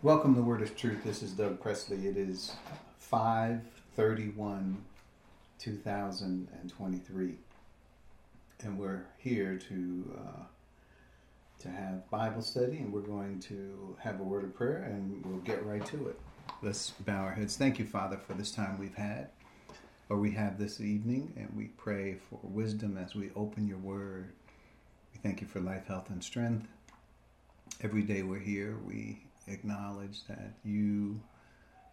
Welcome to Word of Truth. This is Doug Presley. It is 531 2023. And we're here to uh, to have Bible study and we're going to have a word of prayer and we'll get right to it. Let's bow our heads. Thank you, Father, for this time we've had or we have this evening and we pray for wisdom as we open your word. We thank you for life, health, and strength. Every day we're here, we acknowledge that you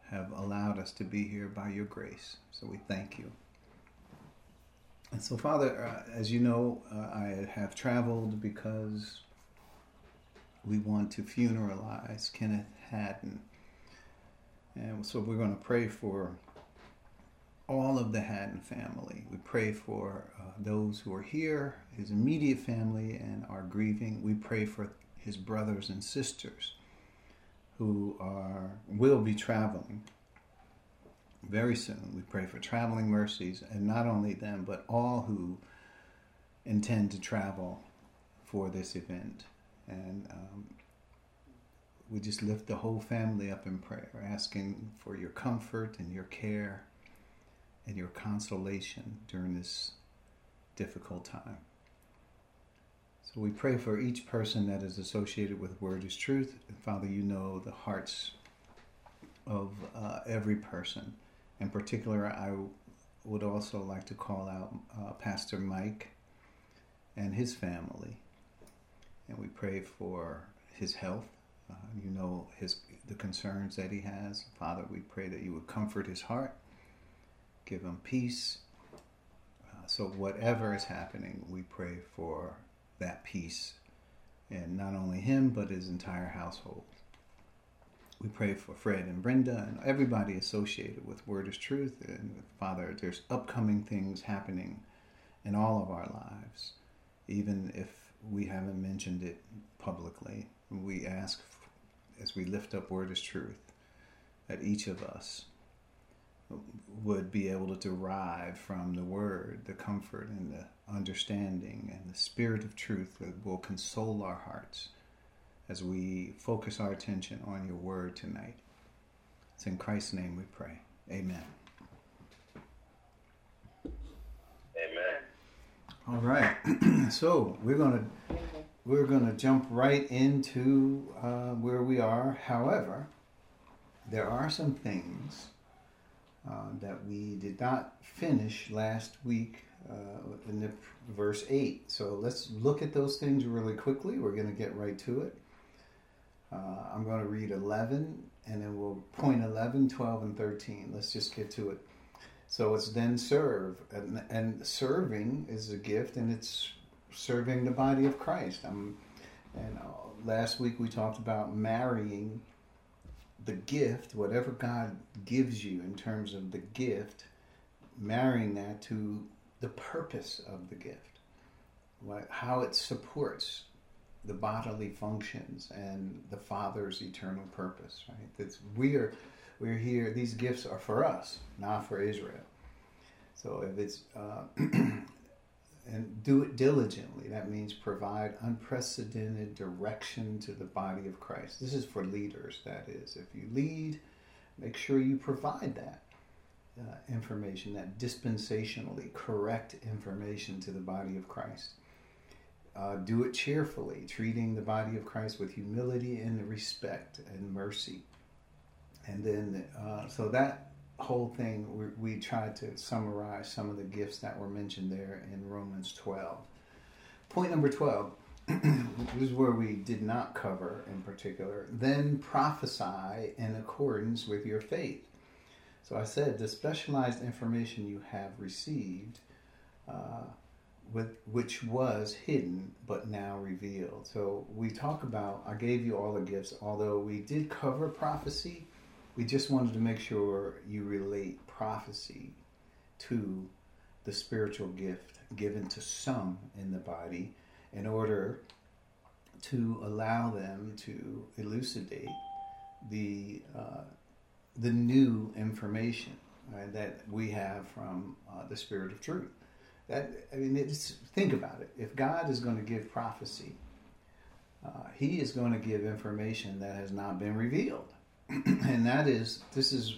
have allowed us to be here by your grace. So we thank you. And so, Father, uh, as you know, uh, I have traveled because we want to funeralize Kenneth Haddon. And so we're going to pray for all of the Haddon family. We pray for uh, those who are here, his immediate family, and are grieving. We pray for his brothers and sisters who are will be traveling very soon. We pray for traveling mercies, and not only them, but all who intend to travel for this event. And um, we just lift the whole family up in prayer, asking for your comfort and your care and your consolation during this difficult time. So we pray for each person that is associated with Word is Truth. And Father, you know the hearts of uh, every person. In particular, I would also like to call out uh, Pastor Mike and his family. And we pray for his health. Uh, you know his the concerns that he has. Father, we pray that you would comfort his heart, give him peace. Uh, so whatever is happening, we pray for that peace and not only him but his entire household. We pray for Fred and Brenda and everybody associated with Word is Truth. And Father, there's upcoming things happening in all of our lives, even if we haven't mentioned it publicly. We ask, as we lift up Word is Truth, that each of us would be able to derive from the Word the comfort and the understanding and the spirit of truth that will console our hearts as we focus our attention on your word tonight. It's in Christ's name we pray. Amen. Amen. All right. so we're gonna we're gonna jump right into uh, where we are. However, there are some things uh, that we did not finish last week uh, in the verse 8. So let's look at those things really quickly. We're going to get right to it. Uh, I'm going to read 11 and then we'll point 11, 12, and 13. Let's just get to it. So it's then serve. And, and serving is a gift and it's serving the body of Christ. Um, and last week we talked about marrying the gift, whatever God gives you in terms of the gift, marrying that to the purpose of the gift, what, how it supports the bodily functions and the Father's eternal purpose. Right? That's we are we're here. These gifts are for us, not for Israel. So if it's uh, and do it diligently, that means provide unprecedented direction to the body of Christ. This is for leaders. That is, if you lead, make sure you provide that uh, information, that dispensationally correct information to the body of Christ. Uh, do it cheerfully, treating the body of Christ with humility and respect and mercy. And then, uh, so that whole thing, we, we tried to summarize some of the gifts that were mentioned there in Romans 12. Point number 12 this is where we did not cover in particular. Then prophesy in accordance with your faith. So I said the specialized information you have received, uh, with which was hidden but now revealed. So we talk about. I gave you all the gifts, although we did cover prophecy. We just wanted to make sure you relate prophecy to the spiritual gift given to some in the body in order to allow them to elucidate the uh, the new information right, that we have from uh, the Spirit of Truth. That I mean, it's, think about it. If God is going to give prophecy, uh, he is going to give information that has not been revealed. and that is, this is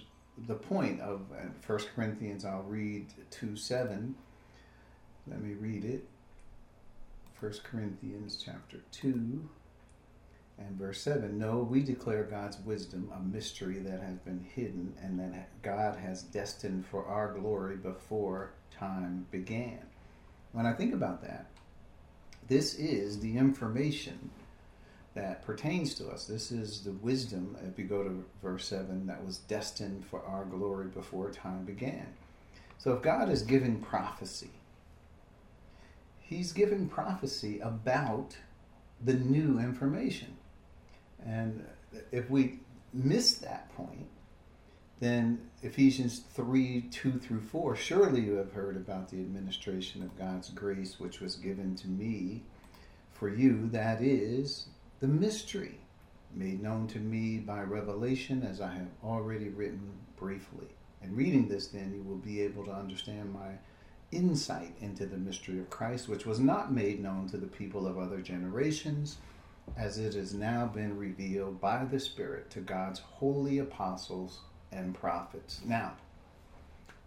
the point of uh, First Corinthians. I'll read 2 7. Let me read it. First Corinthians chapter 2 and verse 7 No, we declare God's wisdom a mystery that has been hidden and that God has destined for our glory before time began. When I think about that, this is the information that pertains to us. This is the wisdom, if you go to verse 7, that was destined for our glory before time began. So if God is giving prophecy, He's giving prophecy about the new information. And if we miss that point, then Ephesians 3 2 through 4 surely you have heard about the administration of God's grace, which was given to me for you. That is the mystery made known to me by revelation, as I have already written briefly. And reading this, then, you will be able to understand my insight into the mystery of Christ, which was not made known to the people of other generations as it has now been revealed by the Spirit to God's holy apostles and prophets. Now,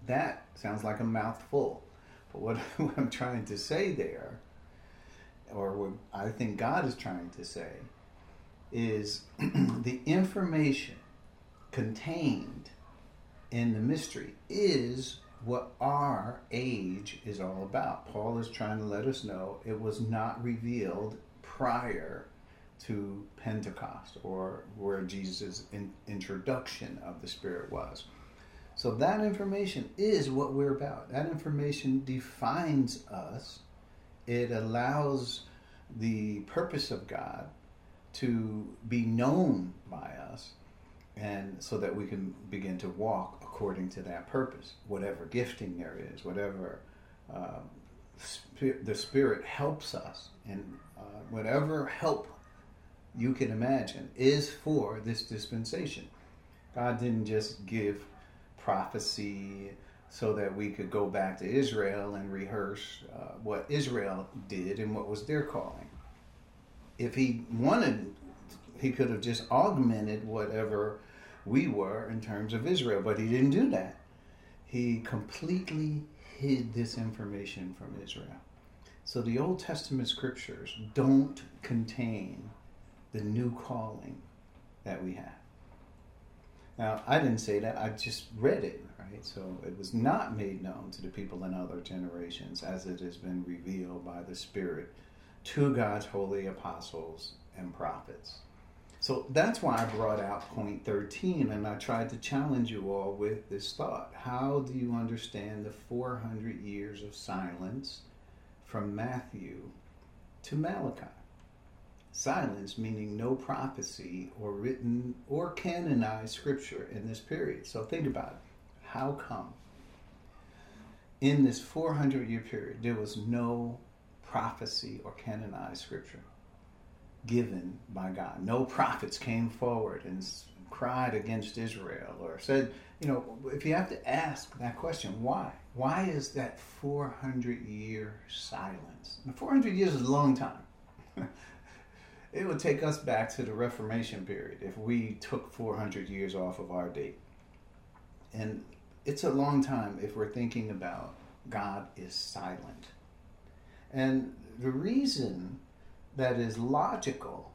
that sounds like a mouthful, but what, I'm trying to say there, or what I think God is trying to say, is the information contained in the mystery is what our age is all about. Paul is trying to let us know it was not revealed prior to Pentecost or where Jesus' in, introduction of the Spirit was. So that information is what we're about. That information defines us. It allows the purpose of God to be known by us and so that we can begin to walk according to that purpose whatever gifting there is whatever uh, sp- the spirit helps us and uh, whatever help you can imagine is for this dispensation. God didn't just give prophecy so that we could go back to Israel and rehearse uh, what Israel did and what was their calling. If he wanted, he could have just augmented whatever we were in terms of Israel, but he didn't do that. He completely hid this information from Israel. So the Old Testament scriptures don't contain the new calling that we have. Now, I didn't say that, I just read it, right? So it was not made known to the people in other generations as it has been revealed by the Spirit to God's holy apostles and prophets. So that's why I brought out point 13 and I tried to challenge you all with this thought. How do you understand the 400 years of silence from Matthew to Malachi? Silence, meaning no prophecy or written or canonized scripture in this period. So think about it. How come in this 400 year period there was no prophecy or canonized scripture given by God? No prophets came forward and cried against Israel or said, you know, if you have to ask that question, why? Why is that 400 year silence? Now, 400 years is a long time. it would take us back to the Reformation period if we took 400 years off of our date. And it's a long time if we're thinking about God is silent. And the reason that is logical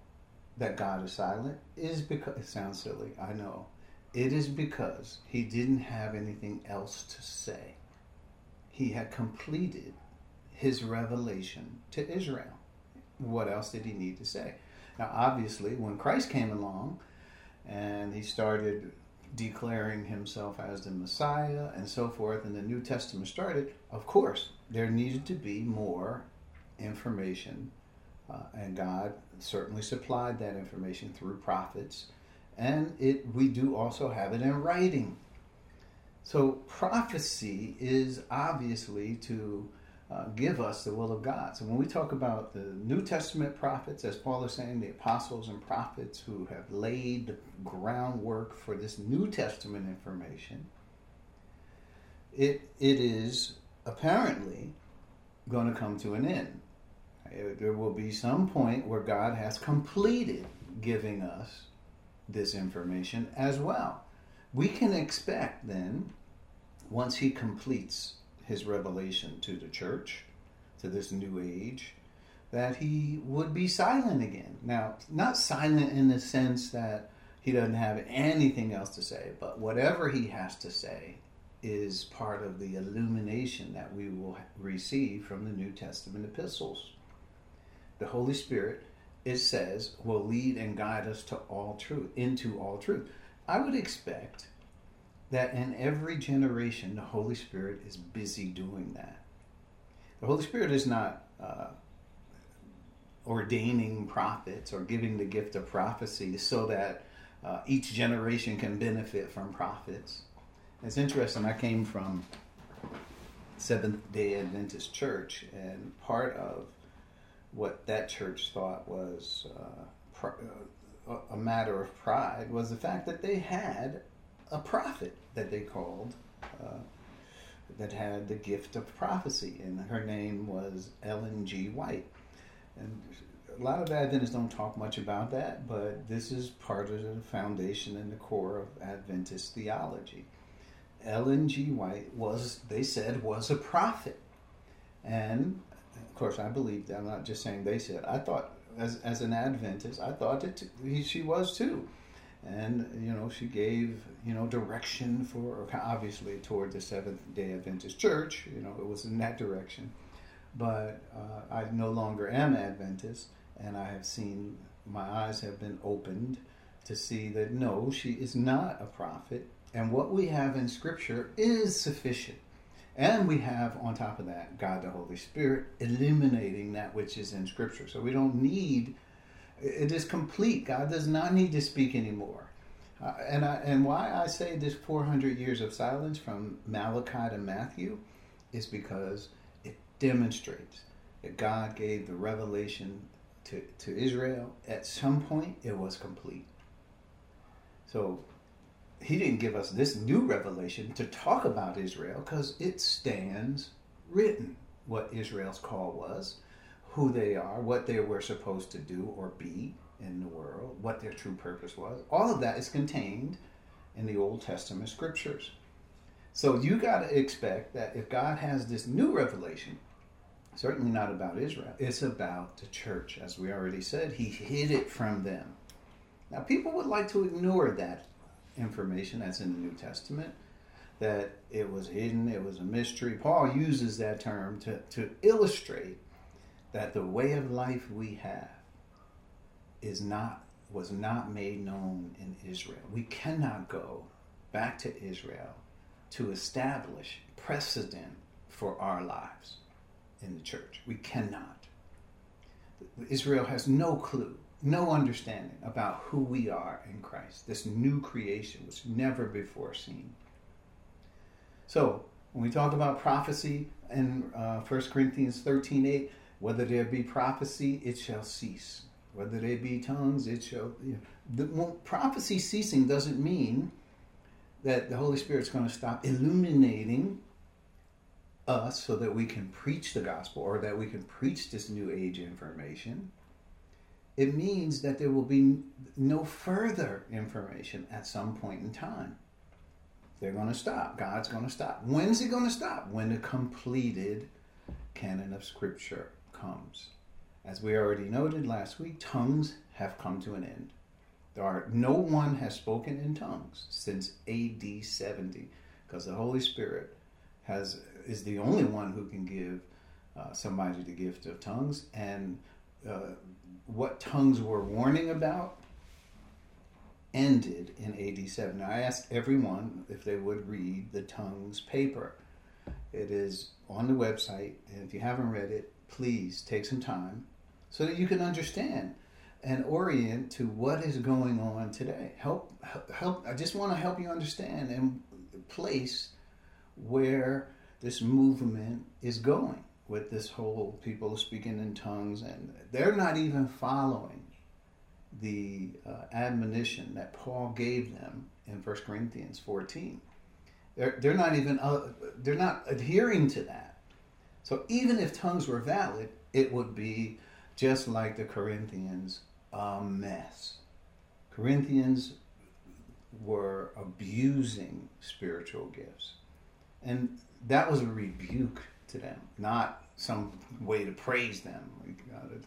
that God is silent is because it sounds silly, I know. It is because he didn't have anything else to say. He had completed his revelation to Israel. What else did he need to say? Now, obviously, when Christ came along and he started declaring himself as the Messiah and so forth, and the New Testament started, of course, there needed to be more information, uh, and God certainly supplied that information through prophets, and it we do also have it in writing. So prophecy is obviously to uh, give us the will of God. So when we talk about the New Testament prophets, as Paul is saying, the apostles and prophets who have laid the groundwork for this New Testament information, it it is apparently going to come to an end. There will be some point where God has completed giving us this information as well. We can expect then, once He completes His revelation to the church, to this new age, that He would be silent again. Now, not silent in the sense that He doesn't have anything else to say, but whatever He has to say is part of the illumination that we will receive from the New Testament epistles. The Holy Spirit it says, will lead and guide us to all truth, into all truth. I would expect that in every generation, the Holy Spirit is busy doing that. The Holy Spirit is not uh, ordaining prophets or giving the gift of prophecy so that uh, each generation can benefit from prophets. It's interesting. I came from Seventh Day Adventist Church, and part of what that church thought was uh, pr- uh, a matter of pride was the fact that they had a prophet that they called uh, that had the gift of prophecy, and her name was Ellen G. White. And a lot of Adventists don't talk much about that, but this is part of the foundation and the core of Adventist theology. Ellen G. White was, they said, was a prophet. And of course, I believed. That. I'm not just saying they said. I thought, as as an Adventist, I thought that he, she was too, and you know, she gave you know direction for obviously toward the Seventh Day Adventist Church. You know, it was in that direction. But uh, I no longer am Adventist, and I have seen my eyes have been opened to see that no, she is not a prophet, and what we have in Scripture is sufficient. And we have, on top of that, God the Holy Spirit illuminating that which is in Scripture. So we don't need, it is complete. God does not need to speak anymore. Uh, and, I, and why I say this 400 years of silence from Malachi to Matthew is because it demonstrates that God gave the revelation to, to Israel. At some point, it was complete. So he didn't give us this new revelation to talk about Israel because it stands written what Israel's call was, who they are, what they were supposed to do or be in the world, what their true purpose was. All of that is contained in the Old Testament scriptures. So you got to expect that if God has this new revelation, certainly not about Israel, it's about the church. As we already said, he hid it from them. Now, people would like to ignore that information that's in the New Testament that it was hidden, it was a mystery. Paul uses that term to, to illustrate that the way of life we have is not was not made known in Israel. We cannot go back to Israel to establish precedent for our lives in the church. We cannot. Israel has no clue no understanding about who we are in Christ, this new creation was never before seen. So, when we talk about prophecy in uh, 1 Corinthians 13 8, whether there be prophecy, it shall cease. Whether there be tongues, it shall. You know, the, prophecy ceasing doesn't mean that the Holy Spirit's going to stop illuminating us so that we can preach the gospel or that we can preach this new age information it means that there will be no further information at some point in time. They're going to stop. God's going to stop. When's He going to stop? When the completed canon of Scripture comes. As we already noted last week, tongues have come to an end. There are no one has spoken in tongues since AD 70, because the Holy Spirit has is the only one who can give uh, somebody the gift of tongues, and uh, what tongues were warning about ended in AD 7. Now, I asked everyone if they would read the tongues paper. It is on the website, and if you haven't read it, please take some time so that you can understand and orient to what is going on today. Help, help. I just want to help you understand and place where this movement is going with this whole people speaking in tongues, and they're not even following the uh, admonition that Paul gave them in 1 Corinthians 14. They're, they're not even uh, they're not adhering to that. So even if tongues were valid, it would be just like the Corinthians, a mess. Corinthians were abusing spiritual gifts. And that was a rebuke to them, not some way to praise them.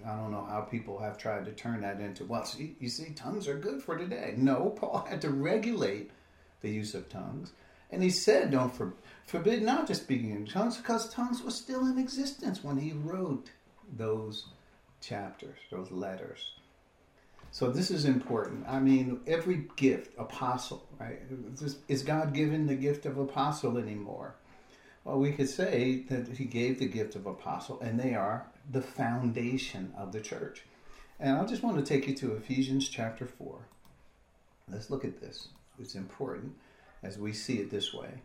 I don't know how people have tried to turn that into, well, see, you see, tongues are good for today. No, Paul had to regulate the use of tongues. And he said, don't for, forbid not to speaking in tongues because tongues were still in existence when he wrote those chapters, those letters. So this is important. I mean, every gift, apostle, right? Is God given the gift of apostle anymore? Well, we could say that he gave the gift of apostle, and they are the foundation of the church. And I just want to take you to Ephesians chapter 4. Let's look at this. It's important as we see it this way.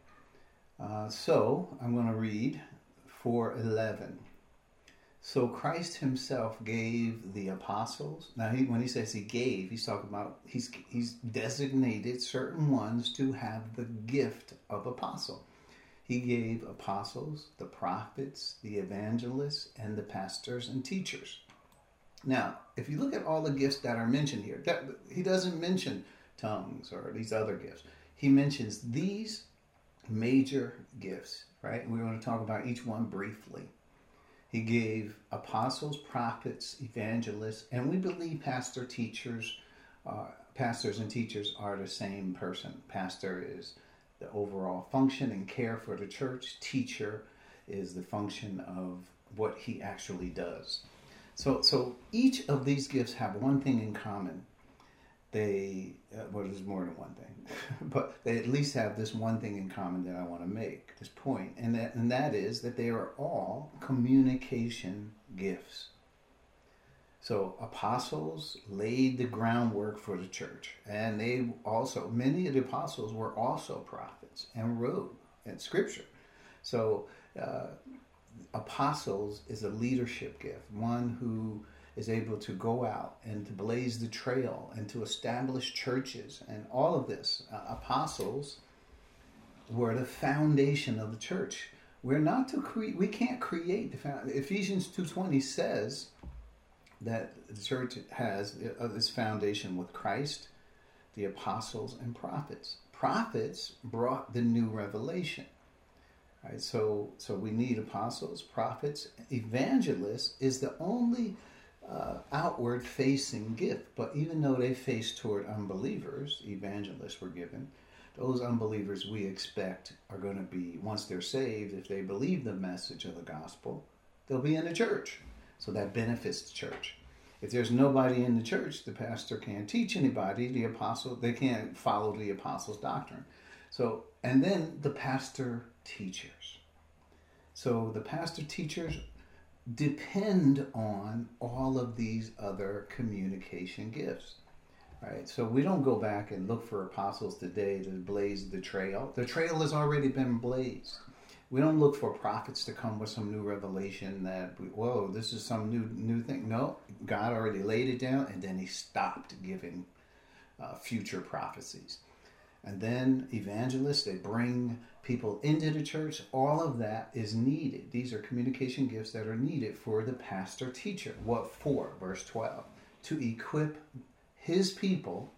Uh, so I'm going to read 411. So Christ Himself gave the apostles. Now, he, when he says He gave, he's talking about he's he's designated certain ones to have the gift of apostle. He gave apostles, the prophets, the evangelists, and the pastors and teachers. Now, if you look at all the gifts that are mentioned here, that, he doesn't mention tongues or these other gifts. He mentions these major gifts, right? We're going to talk about each one briefly. He gave apostles, prophets, evangelists, and we believe pastor teachers, uh, pastors and teachers are the same person. Pastor is the overall function and care for the church. Teacher is the function of what he actually does. So, so each of these gifts have one thing in common. They, uh, well, there's more than one thing, but they at least have this one thing in common that I want to make, this point, and that, and that is that they are all communication gifts. So apostles laid the groundwork for the church, and they also many of the apostles were also prophets and wrote in Scripture. So uh, apostles is a leadership gift, one who is able to go out and to blaze the trail and to establish churches and all of this. Uh, apostles were the foundation of the church. We're not to create. We can't create the foundation. Ephesians two twenty says that the church has its foundation with Christ, the apostles, and prophets. Prophets brought the new revelation. Right? So, so we need apostles, prophets, evangelists is the only uh, outward facing gift. But even though they face toward unbelievers, evangelists were given. Those unbelievers we expect are going to be, once they're saved, if they believe the message of the gospel, they'll be in the church. So that benefits the church. If there's nobody in the church, the pastor can't teach anybody. The apostle, they can't follow the apostles' doctrine. So, and then the pastor teachers. So the pastor teachers depend on all of these other communication gifts. Right? So we don't go back and look for apostles today to blaze the trail. The trail has already been blazed. We don't look for prophets to come with some new revelation that, whoa, this is some new new thing. No, God already laid it down, and then He stopped giving uh, future prophecies. And then evangelists, they bring people into the church. All of that is needed. These are communication gifts that are needed for the pastor teacher. What for? Verse 12. To equip his people,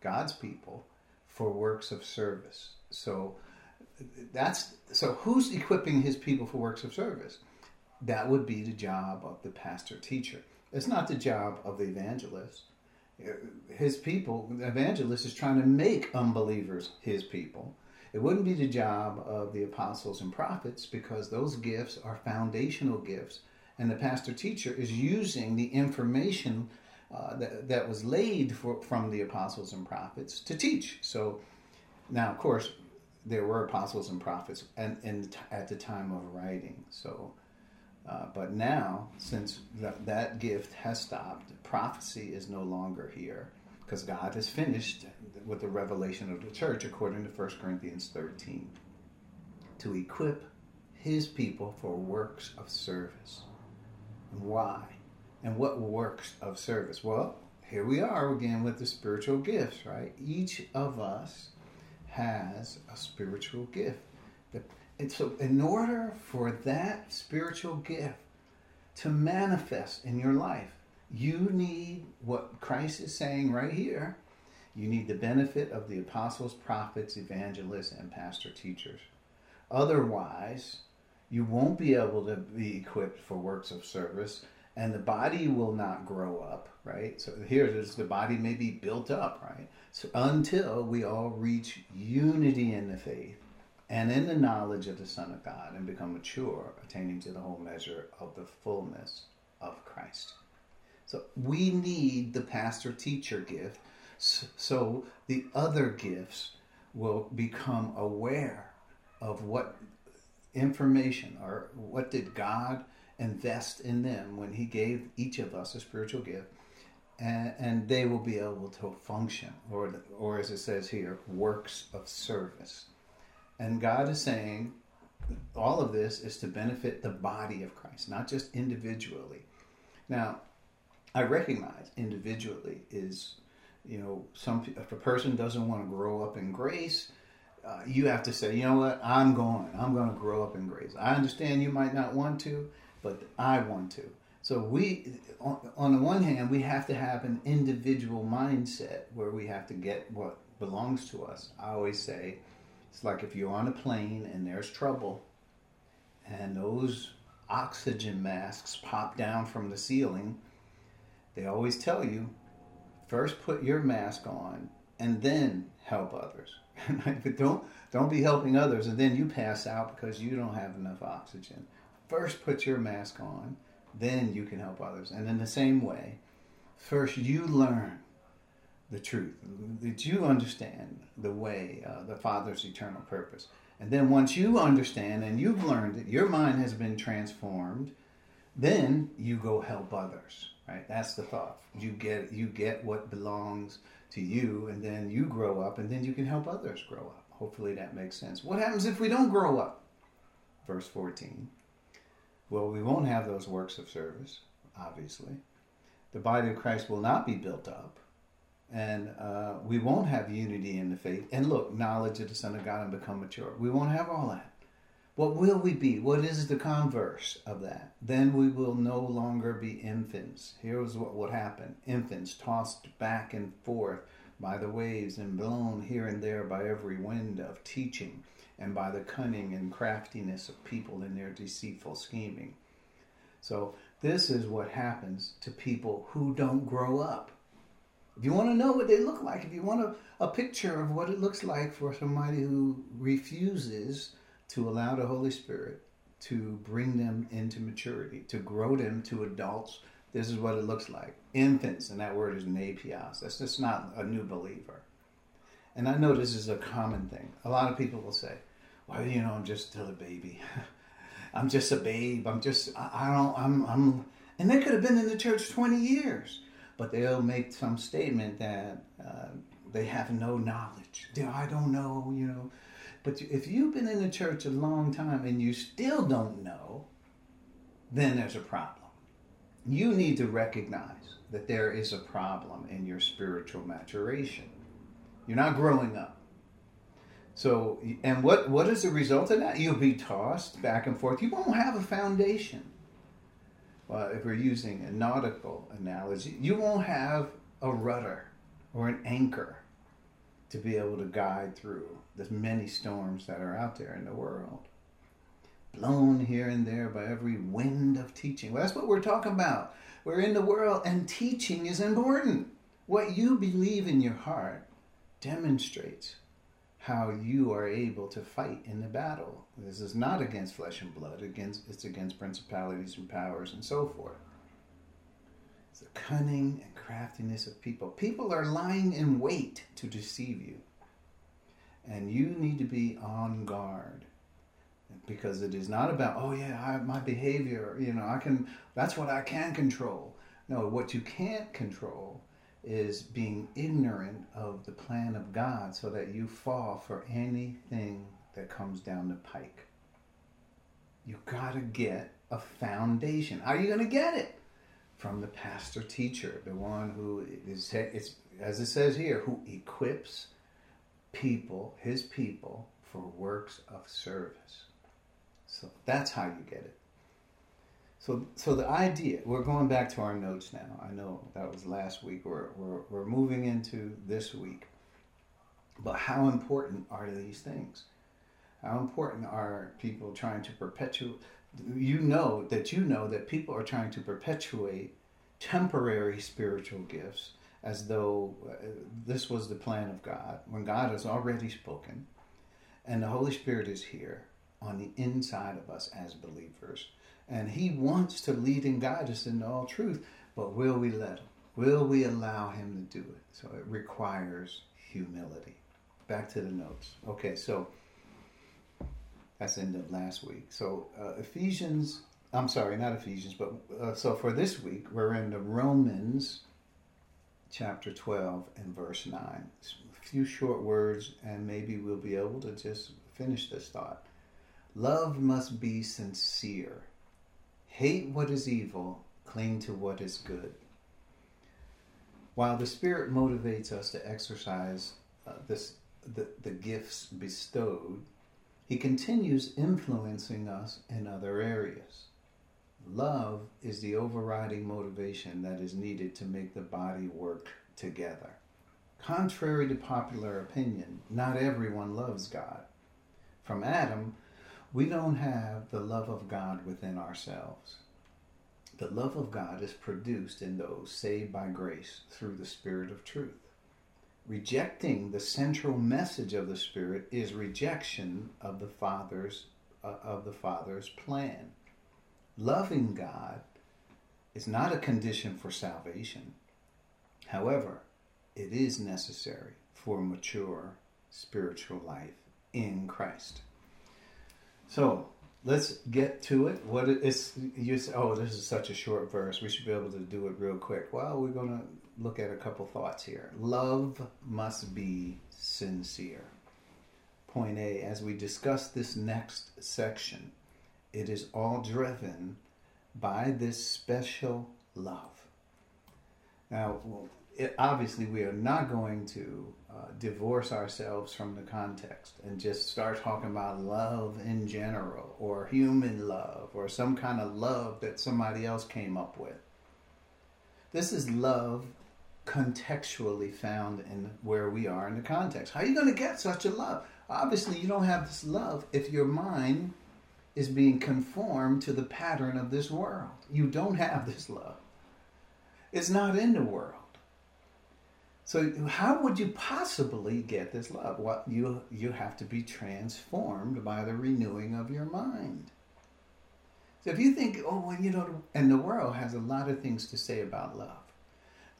God's people, for works of service. So that's so who's equipping his people for works of service? That would be the job of the pastor teacher. It's not the job of the evangelist. His people, the evangelist is trying to make unbelievers his people. It wouldn't be the job of the apostles and prophets because those gifts are foundational gifts, and the pastor teacher is using the information uh, that, that was laid for, from the apostles and prophets to teach. So now, of course, there were apostles and prophets and, and at the time of writing. So, uh, but now, since that, that gift has stopped, prophecy is no longer here because God has finished with the revelation of the church, according to 1 Corinthians 13, to equip his people for works of service. Why? And what works of service? Well, here we are again with the spiritual gifts, right? Each of us has a spiritual gift. And so, in order for that spiritual gift to manifest in your life, you need what Christ is saying right here. You need the benefit of the apostles, prophets, evangelists, and pastor teachers. Otherwise, you won't be able to be equipped for works of service, and the body will not grow up, right? So here the body may be built up, right? So until we all reach unity in the faith and in the knowledge of the Son of God and become mature, attaining to the whole measure of the fullness of Christ. So we need the pastor teacher gift. So the other gifts will become aware of what information or what did God invest in them when he gave each of us a spiritual gift. And, and they will be able to function or or as it says here works of service. And God is saying all of this is to benefit the body of Christ not just individually. Now I recognize individually is, you know, some if a person doesn't want to grow up in grace, uh, you have to say, you know what, I'm going. I'm going to grow up in grace. I understand you might not want to, but I want to. So we, on, on the one hand, we have to have an individual mindset where we have to get what belongs to us. I always say, it's like if you're on a plane and there's trouble, and those oxygen masks pop down from the ceiling they always tell you first put your mask on and then help others. but don't don't be helping others and then you pass out because you don't have enough oxygen. First put your mask on, then you can help others. And in the same way, first you learn the truth, that you understand the way, uh, the Father's eternal purpose. And then once you understand and you've learned it, your mind has been transformed, then you go help others right? That's the thought. You get you get what belongs to you and then you grow up and then you can help others grow up. Hopefully that makes sense. What happens if we don't grow up? Verse 14 well we won't have those works of service obviously. The body of christ will not be built up and uh, we won't have unity in the faith. And look knowledge of the son of god and become mature. We won't have all that what will we be? What is the converse of that? Then we will no longer be infants. Here's what would happen infants tossed back and forth by the waves and blown here and there by every wind of teaching and by the cunning and craftiness of people in their deceitful scheming. So, this is what happens to people who don't grow up. If you want to know what they look like, if you want a, a picture of what it looks like for somebody who refuses to allow the Holy Spirit to bring them into maturity, to grow them to adults. This is what it looks like. Infants, and that word is nepios. That's just not a new believer. And I know this is a common thing. A lot of people will say, well, you know, I'm just still a baby. I'm just a babe. I'm just, I, don't, I'm, I'm, and they could have been in the church 20 years, but they'll make some statement that uh, they have no knowledge. I don't know, you know, but if you've been in the church a long time and you still don't know, then there's a problem. You need to recognize that there is a problem in your spiritual maturation. You're not growing up. So, and what, what is the result of that? You'll be tossed back and forth. You won't have a foundation. Well, if we're using a nautical analogy, you won't have a rudder or an anchor to be able to guide through the many storms that are out there in the world. Blown here and there by every wind of teaching. Well, that's what we're talking about. We're in the world, and teaching is important. What you believe in your heart demonstrates how you are able to fight in the battle. This is not against flesh and blood, against it's against principalities and powers and so forth. The cunning and craftiness of people. People are lying in wait to deceive you. And you need to be on guard because it is not about, oh yeah, I, my behavior, you know, I can, that's what I can control. No, what you can't control is being ignorant of the plan of God so that you fall for anything that comes down the pike. You got to get a foundation. How are you to get it? From the pastor teacher, the one who is, it's, as it says here, who equips people, his people, for works of service. So that's how you get it. So, so the idea, we're going back to our notes now. I know that was last week. We're, we're, we're moving into this week. But how important are these things? How important are people trying to perpetuate? You know that you know that people are trying to perpetuate temporary spiritual gifts as though uh, this was the plan of God when God has already spoken and the Holy Spirit is here on the inside of us as believers. And He wants to lead and guide us into all truth, but will we let Him? Will we allow Him to do it? So it requires humility. Back to the notes. Okay, so that's end of last week. So uh, Ephesians, I'm sorry, not Ephesians, but uh, so for this week, we're in the Romans chapter 12 and verse 9. A few short words, and maybe we'll be able to just finish this thought. Love must be sincere. Hate what is evil, cling to what is good. While the Spirit motivates us to exercise uh, this, the, the gifts bestowed, He continues influencing us in other areas. Love is the overriding motivation that is needed to make the body work together. Contrary to popular opinion, not everyone loves God. From Adam, we don't have the love of God within ourselves. The love of God is produced in those saved by grace through the Spirit of truth. Rejecting the central message of the Spirit is rejection of the Father's uh, of the Father's plan. Loving God is not a condition for salvation. However, it is necessary for mature spiritual life in Christ. So let's get to it. What is you say? Oh, this is such a short verse. We should be able to do it real quick. Well, we're to look at a couple thoughts here. Love must be sincere. Point A, as we discuss this next section, it is all driven by this special love. Now, it, obviously, we are not going to uh, divorce ourselves from the context and just start talking about love in general or human love or some kind of love that somebody else came up with. This is love contextually found in where we are in the context. How are you going to get such a love? Obviously, you don't have this love if your mind is being conformed to the pattern of this world. You don't have this love. It's not in the world. So how would you possibly get this love? Well, you you have to be transformed by the renewing of your mind. So if you think, oh, well, you know, and the world has a lot of things to say about love.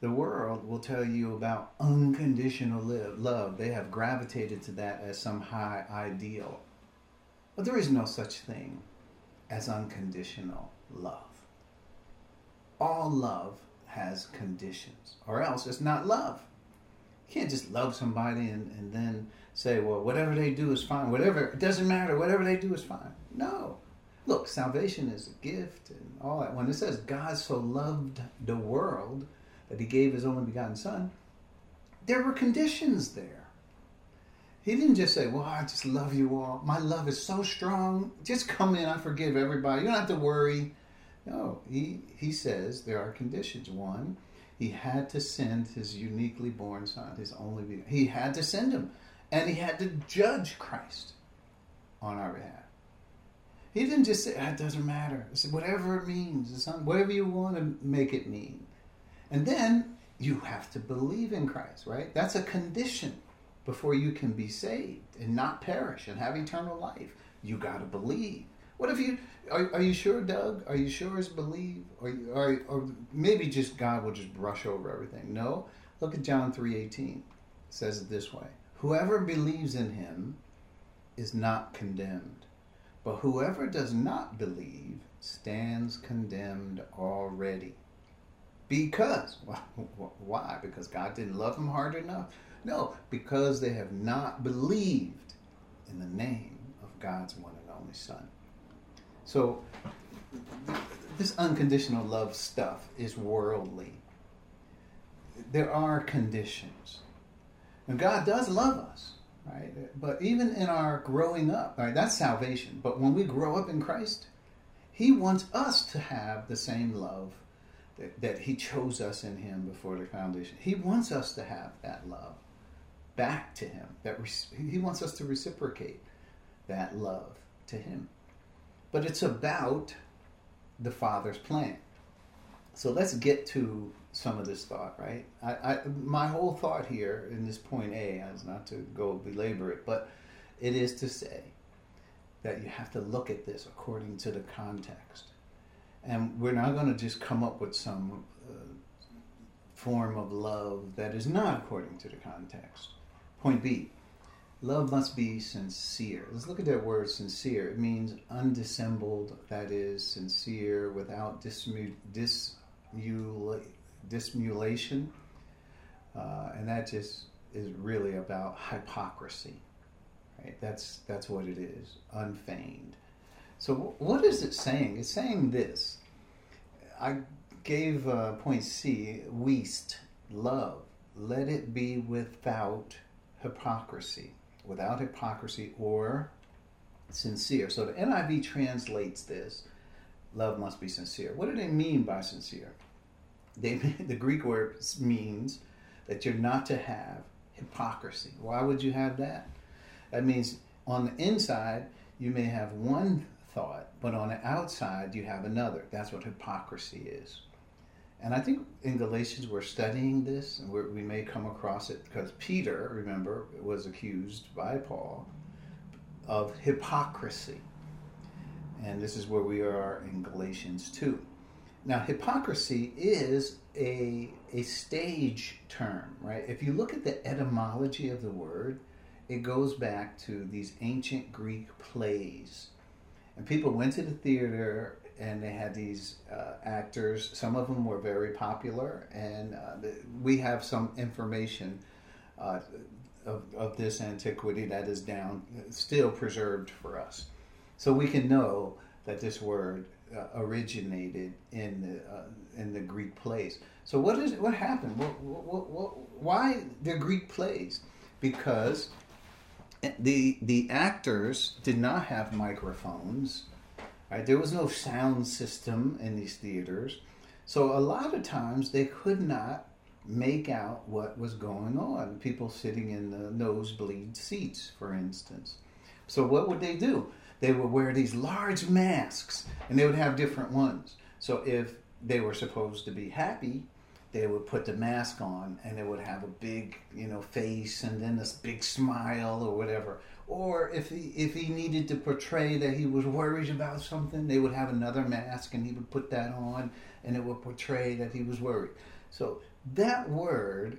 The world will tell you about unconditional love. They have gravitated to that as some high ideal. But there is no such thing as unconditional love. All love has conditions, or else it's not love. You can't just love somebody and, and then say, well, whatever they do is fine. Whatever, it doesn't matter. Whatever they do is fine. No. Look, salvation is a gift and all that. When it says God so loved the world that he gave his only begotten son, there were conditions there. He didn't just say, Well, I just love you all. My love is so strong. Just come in. I forgive everybody. You don't have to worry. No, he, he says there are conditions. One, he had to send his uniquely born son, his only He had to send him. And he had to judge Christ on our behalf. He didn't just say, ah, it doesn't matter. He said, whatever it means, whatever you want to make it mean. And then you have to believe in Christ, right? That's a condition before you can be saved and not perish and have eternal life. You got to believe. What if you are, are you sure, Doug? Are you sure it's believe, or, or or maybe just God will just brush over everything? No. Look at John three eighteen. It says it this way: Whoever believes in Him is not condemned, but whoever does not believe stands condemned already. Because why? Because God didn't love them hard enough? No, because they have not believed in the name of God's one and only Son. So, this unconditional love stuff is worldly. There are conditions. And God does love us. right? But even in our growing up, right, that's salvation. But when we grow up in Christ, He wants us to have the same love that, He chose us in Him before the foundation. He wants us to have that love back to Him. That He wants us to reciprocate that love to Him. But it's about the Father's plan. So let's get to some of this thought, right? I, I, my whole thought here in this point A is not to go belabor it, but it is to say that you have to look at this according to the context. And we're not going to just come up with some uh, form of love that is not according to the context. Point B love must be sincere. Let's look at that word sincere. It means undissembled, that is, sincere, without dismu- dismula- dissimulation. Uh, and that just is really about hypocrisy. Right? That's, that's what it is, unfeigned. So, what is it saying? It's saying this. I gave uh, point C, weist, love. Let it be without hypocrisy, without hypocrisy or sincere. So the NIV translates this love must be sincere. What do they mean by sincere? They, the Greek word means that you're not to have hypocrisy. Why would you have that? That means on the inside, you may have one thought, but on the outside, you have another. That's what hypocrisy is. And I think in Galatians we're studying this, and we may come across it because Peter, remember, was accused by Paul of hypocrisy. And this is where we are in Galatians 2. Now, hypocrisy is a, a stage term, right? If you look at the etymology of the word, it goes back to these ancient Greek plays. And people went to the theater and they had these uh, actors. Some of them were very popular, and uh, we have some information uh, of, of this antiquity that is down, still preserved for us. So we can know that this word uh, originated in the uh, in the Greek plays. So what is what happened? What, what, what, why the Greek plays? Because the the actors did not have microphones. Right? There was no sound system in these theaters, so a lot of times they could not make out what was going on. People sitting in the nosebleed seats, for instance. So what would they do? they would wear these large masks and they would have different ones. So if they were supposed to be happy, they would put the mask on and it would have a big, you know, face and then this big smile or whatever. Or if he if he needed to portray that he was worried about something, they would have another mask and he would put that on and it would portray that he was worried. So that word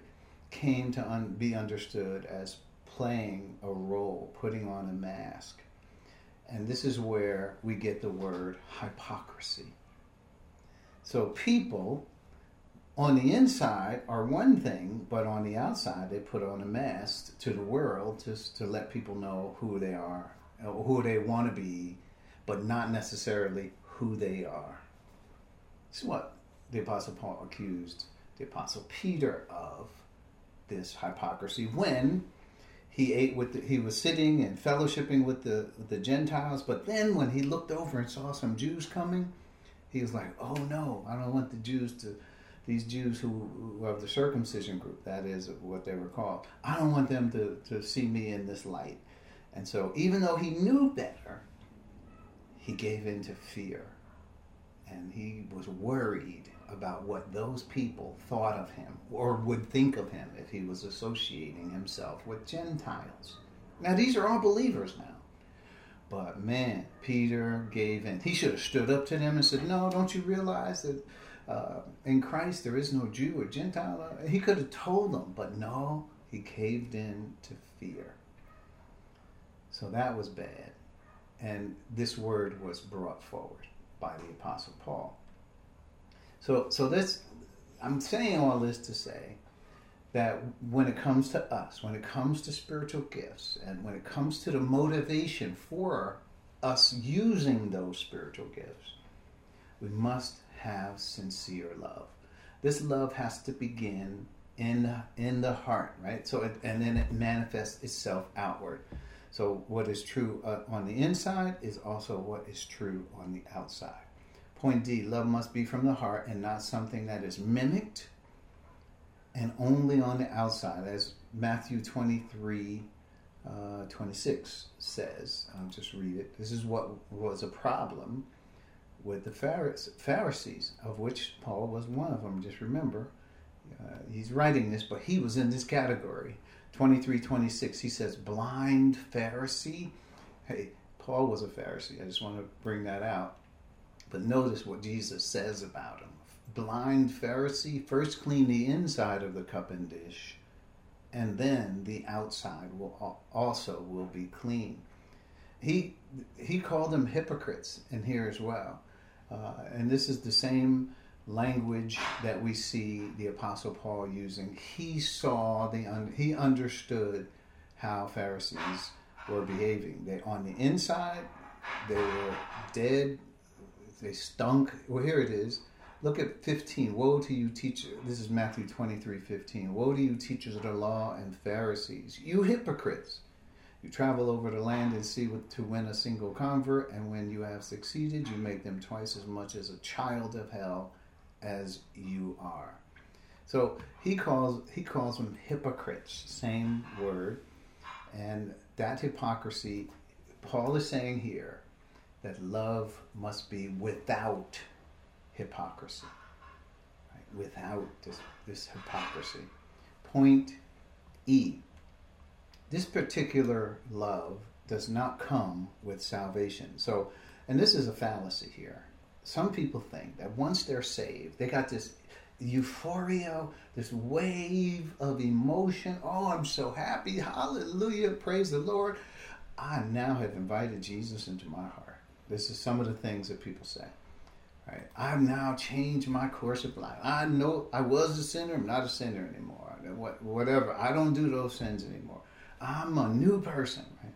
came to un- be understood as playing a role, putting on a mask. And this is where we get the word hypocrisy. So people on the inside are one thing, but on the outside they put on a mask to the world just to let people know who they are, uh, who they want to be, but not necessarily who they are. Is what the Apostle Paul accused the Apostle Peter of this hypocrisy when he ate with the, he was sitting and fellowshipping with the with the Gentiles, but then when he looked over and saw some Jews coming, he was like, "Oh no, I don't want the Jews to these Jews who, of the circumcision group, that is what they were called. I don't want them to, to see me in this light." And so, even though he knew better, he gave in to fear, and he was worried about what those people thought of him or would think of him if he was associating himself with Gentiles. Now, these are all believers now. But man, Peter gave in. He should have stood up to them and said, No, don't you realize that uh, in Christ there is no Jew or Gentile? He could have told them, but no, he caved in to fear. So that was bad. And this word was brought forward by the Apostle Paul. So, so this, I'm saying all this to say that when it comes to us, when it comes to spiritual gifts, and when it comes to the motivation for us using those spiritual gifts, we must have sincere love. This love has to begin in in the heart, right? So, it, and then it manifests itself outward. So, what is true uh, on the inside is also what is true on the outside. Point D: Love must be from the heart and not something that is mimicked and only on the outside, as Matthew twenty three. Uh, 26 says, I'll just read it. This is what was a problem with the Pharisees, of which Paul was one of them. Just remember, uh, he's writing this, but he was in this category. 23 26, he says, blind Pharisee. Hey, Paul was a Pharisee. I just want to bring that out. But notice what Jesus says about him. Blind Pharisee, first clean the inside of the cup and dish, and then the outside will also will be clean. He he called them hypocrites in here as well. Uh, and this is the same language that we see the apostle paul using. He saw the un- he understood how pharisees were behaving. They on the inside they were dead. They stunk. Well here it is. Look at 15 woe to you teacher this is matthew 23 15 woe to you teachers of the law and pharisees. You hypocrites you travel over the land and sea to win a single convert and when you have succeeded you make them twice as much as a child of hell as you are. So he calls he calls them hypocrites, same word, and that hypocrisy. Paul is saying here that love must be without hypocrisy, right? without this, this hypocrisy. Point E. This particular love does not come with salvation. So, and this is a fallacy here some people think that once they're saved, they got this euphoria, this wave of emotion. Oh, I'm so happy. Hallelujah. Praise the Lord. I now have invited Jesus into my heart. This is some of the things that people say. Right? I've now changed my course of life. I know I was a sinner. I'm not a sinner anymore. Whatever. I don't do those sins anymore. I'm a new person. Right?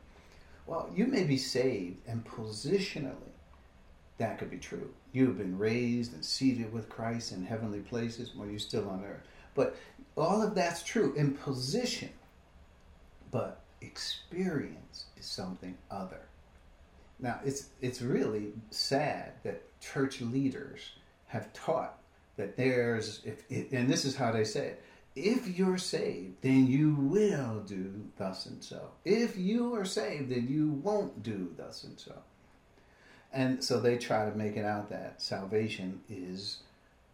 Well, you may be saved and positionally that could be true. You have been raised and seated with Christ in heavenly places while you're still on earth. But all of that's true in position. But experience is something other. Now, it's, it's really sad that church leaders have taught that there's, if, and this is how they say it if you're saved, then you will do thus and so. If you are saved, then you won't do thus and so. And so they try to make it out that salvation is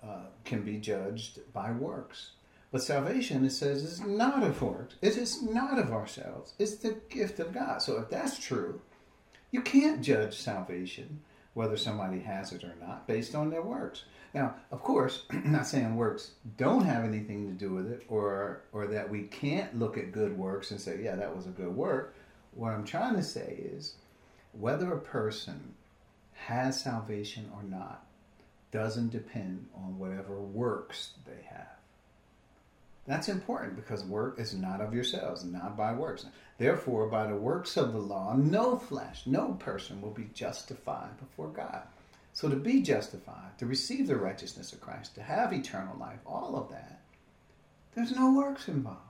uh, can be judged by works. But salvation, it says, is not of works. It is not of ourselves. It's the gift of God. So if that's true, you can't judge salvation, whether somebody has it or not, based on their works. Now, of course, I'm not saying works don't have anything to do with it, or or that we can't look at good works and say, yeah, that was a good work. What I'm trying to say is whether a person has salvation or not doesn't depend on whatever works they have. That's important because work is not of yourselves, not by works. Therefore, by the works of the law, no flesh, no person will be justified before God. So, to be justified, to receive the righteousness of Christ, to have eternal life, all of that, there's no works involved.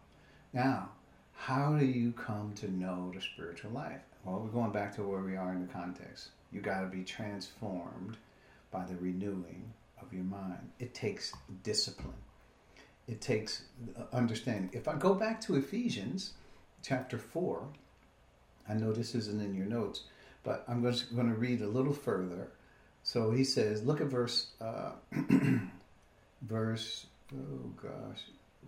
Now, how do you come to know the spiritual life? Well, we're going back to where we are in the context. You got to be transformed by the renewing of your mind. It takes discipline. It takes uh, understanding. If I go back to Ephesians chapter 4, I know this isn't in your notes, but I'm just going to read a little further. So he says, look at verse, uh, verse, oh gosh,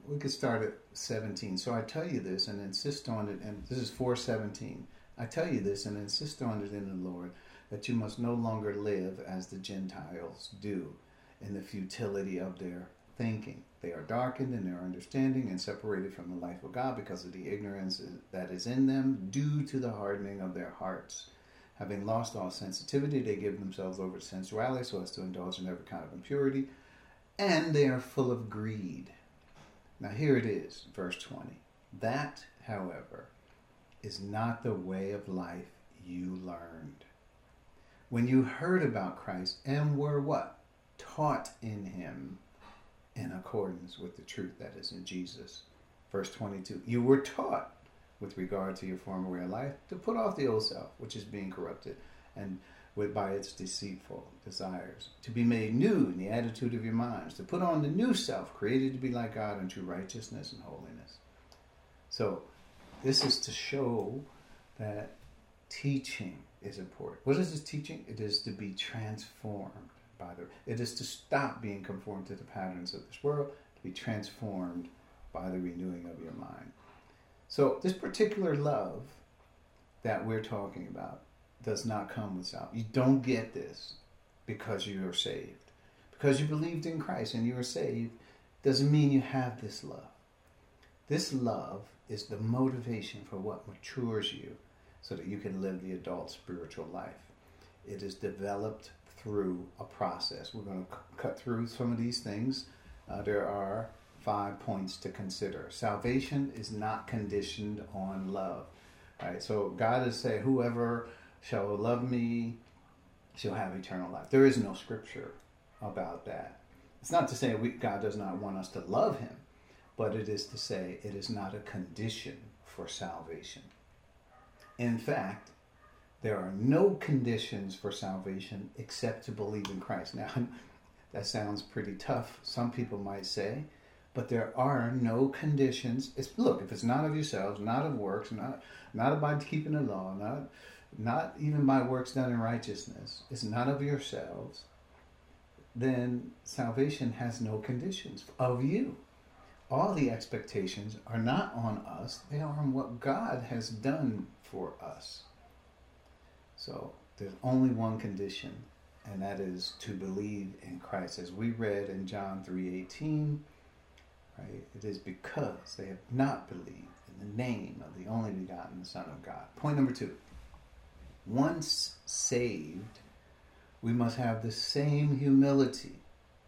we could start at 17. So I tell you this and insist on it, and this is 417. I tell you this and insist on it in the Lord that you must no longer live as the Gentiles do in the futility of their thinking. They are darkened in their understanding and separated from the life of God because of the ignorance that is in them due to the hardening of their hearts. Having lost all sensitivity, they give themselves over to sensuality so as to indulge in every kind of impurity, and they are full of greed. Now, here it is, verse 20. That, however, is not the way of life you learned when you heard about Christ and were what? Taught in him in accordance with the truth that is in Jesus. Verse 22 You were taught with regard to your former way of life to put off the old self, which is being corrupted and with, by its deceitful desires, to be made new in the attitude of your minds, to put on the new self, created to be like God in true righteousness and holiness. So, this is to show that teaching is important. What is this teaching? It is to be transformed by the. It is to stop being conformed to the patterns of this world, to be transformed by the renewing of your mind. So, this particular love that we're talking about does not come without. You don't get this because you are saved. Because you believed in Christ and you are saved doesn't mean you have this love. This love is the motivation for what matures you so that you can live the adult spiritual life. It is developed through a process. We're going to c- cut through some of these things. Uh, there are five points to consider. Salvation is not conditioned on love. Right? So God is saying, whoever shall love me shall have eternal life. There is no scripture about that. It's not to say we, God does not want us to love him, but it is to say it is not a condition for salvation. In fact, there are no conditions for salvation except to believe in Christ. Now, that sounds pretty tough, some people might say, but there are no conditions. It's, look, if it's not of yourselves, not of works, not, not by keeping the law, not not even by works done in righteousness, it's not of yourselves, then salvation has no conditions of you. All the expectations are not on us, they are on what God has done for us. So there's only one condition, and that is to believe in Christ. As we read in John 3:18, right? It is because they have not believed in the name of the only begotten Son of God. Point number two. Once saved, we must have the same humility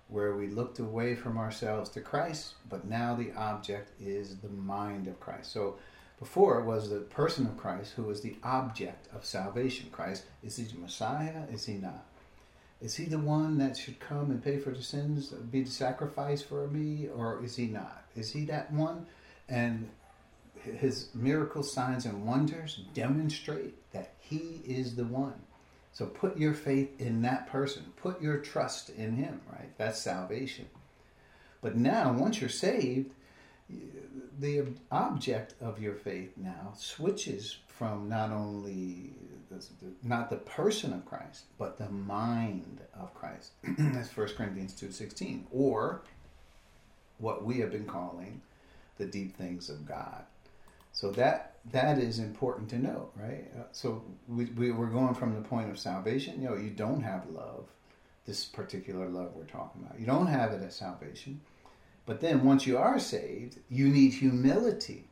where we looked away from ourselves to Christ, but now the object is the mind of Christ. So before was the person of Christ who was the object of salvation. Christ, is he the Messiah? Is he not? Is he the one that should come and pay for the sins, be the sacrifice for me, or is he not? Is he that one? And his miracle signs and wonders demonstrate that he is the one. So put your faith in that person. Put your trust in him, right? That's salvation. But now, once you're saved, the object of your faith now switches from not only the, not the person of Christ, but the mind of Christ. That's 1 Corinthians 2.16. Or what we have been calling the deep things of God. So that that is important to know, right? Uh, so we, we we're going from the point of salvation. You know, you don't have love, this particular love we're talking about. You don't have it at salvation. But then once you are saved, you need humility.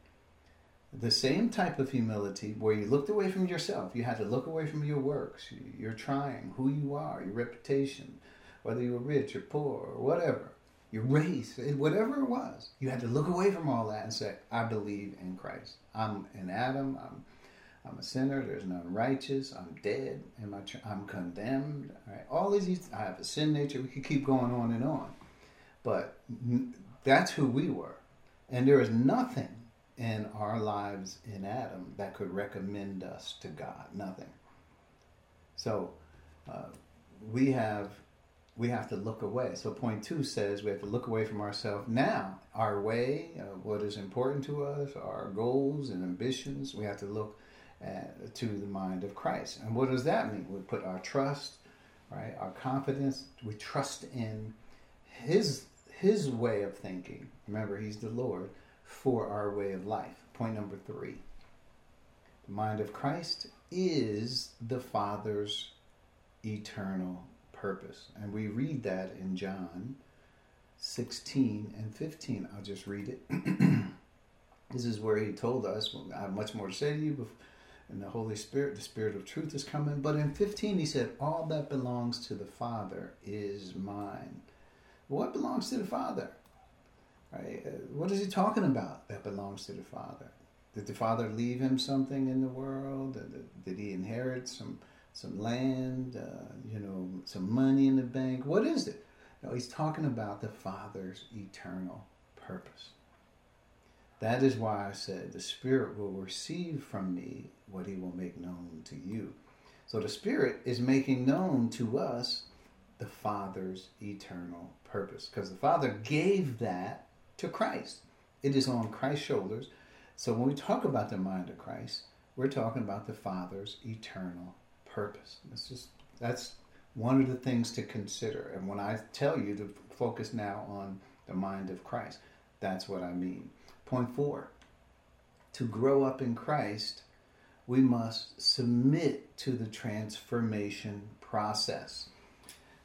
The same type of humility where you looked away from yourself. You had to look away from your works, your trying, who you are, your reputation, whether you were rich or poor or whatever your race, eh, whatever it was. You had to look away from all that and say, I believe in Christ. I'm in Adam. I'm, I'm a sinner. There's none righteous. I'm dead. Am I, I'm condemned. All, right? all these, I have a sin nature. We could keep going on and on. But that's who we were. And there is nothing in our lives in Adam that could recommend us to God. Nothing. So uh, we have we have to look away. So point two says we have to look away from ourselves now. Our way, uh, what is important to us, our goals and ambitions, we have to look at, to the mind of Christ. And what does that mean? We put our trust, right, our confidence, we trust in His His way of thinking. Remember, He's the Lord for our way of life. Point number three. The mind of Christ is the Father's eternal purpose. And we read that in John 16 and 15. I'll just read it. this is where he told us, well, I have much more to say to you. And the Holy Spirit, the Spirit of truth is coming. But in 15, he said, All that belongs to the Father is mine. What belongs to the Father? Right? Uh, what is he talking about that belongs to the Father? Did the Father leave him something in the world? Did he inherit some some land, uh, you know, some money in the bank. What is it? No, he's talking about the Father's eternal purpose. That is why I said the Spirit will receive from me what he will make known to you. So the Spirit is making known to us the Father's eternal purpose because the Father gave that to Christ. It is on Christ's shoulders. So when we talk about the mind of Christ, we're talking about the Father's eternal purpose. That's just that's one of the things to consider. And when I tell you to focus now on the mind of Christ, that's what I mean. Point four to grow up in Christ, we must submit to the transformation process.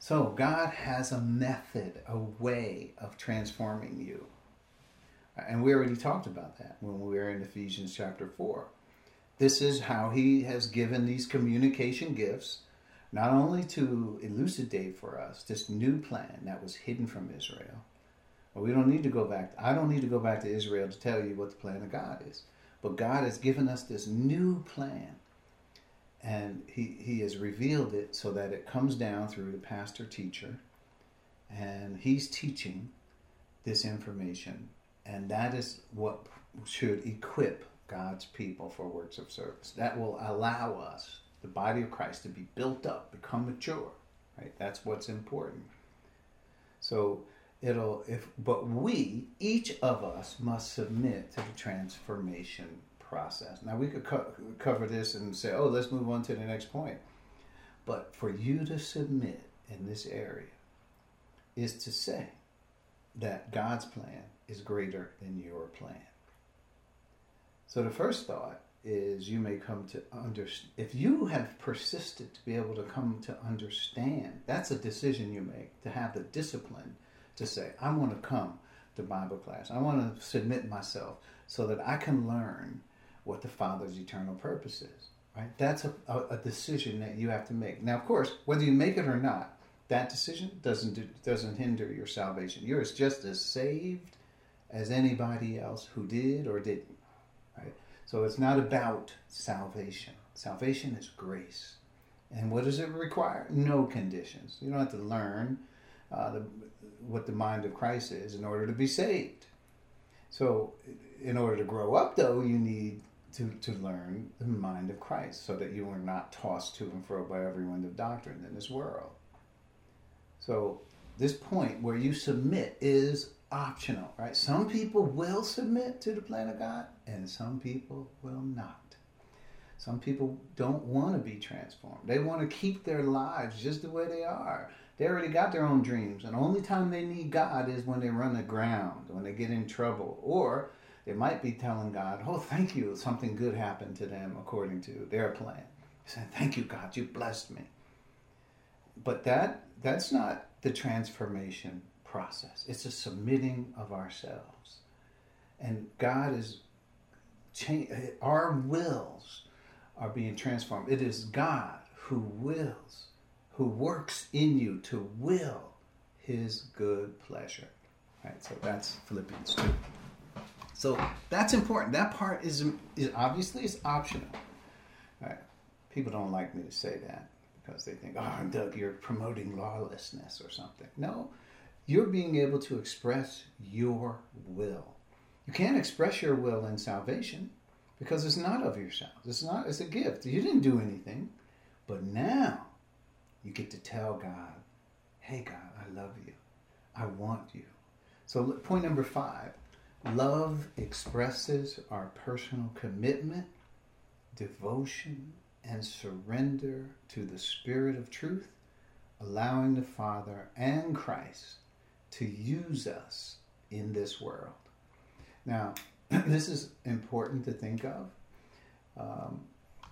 So, God has a method, a way of transforming you. And we already talked about that when we were in Ephesians chapter 4. This is how He has given these communication gifts, not only to elucidate for us this new plan that was hidden from Israel, we don't need to go back. I don't need to go back to Israel to tell you what the plan of God is. But God has given us this new plan. And he, he has revealed it so that it comes down through the pastor teacher. And he's teaching this information. And that is what should equip God's people for works of service. That will allow us, the body of Christ, to be built up, become mature. Right? That's what's important. So it'll if but we each of us must submit to the transformation process. Now we could co- cover this and say oh let's move on to the next point. But for you to submit in this area is to say that god's plan is greater than your plan. So the first thought is you may come to understand if you have persisted to be able to come to understand that's a decision you make to have the discipline to say, I want to come to Bible class. I want to submit myself so that I can learn what the Father's eternal purpose is. Right? That's a, a, a decision that you have to make. Now, of course, whether you make it or not, that decision doesn't do, doesn't hinder your salvation. You're just as saved as anybody else who did or didn't. Right? So it's not about salvation. Salvation is grace. And what does it require? No conditions. You don't have to learn uh, the, what the mind of Christ is in order to be saved. So, in order to grow up, though, you need to, to learn the mind of Christ so that you are not tossed to and fro by every wind of doctrine in this world. So, this point where you submit is optional, right? Some people will submit to the plan of God, and some people will not. Some people don't want to be transformed. They want to keep their lives just the way they are. They already got their own dreams, and the only time they need God is when they run aground, when they get in trouble, or they might be telling God, "Oh, thank you, something good happened to them according to their plan." Saying, "Thank you, God, you blessed me." But that that's not the transformation process. It's a submitting of ourselves, and God is change. Our wills are being transformed. It is God who wills who works in you to will his good pleasure. Right? So that's Philippians 2. So that's important. That part is, is obviously is optional. Right? People don't like me to say that because they think, oh, Doug, you're promoting lawlessness or something. No, you're being able to express your will. You can't express your will in salvation because it's not of yourself. It's not. It's a gift. You didn't do anything, but now you get to tell God, hey, God, I love you. I want you. So, point number five love expresses our personal commitment, devotion, and surrender to the Spirit of truth, allowing the Father and Christ to use us in this world. Now, this is important to think of. Um,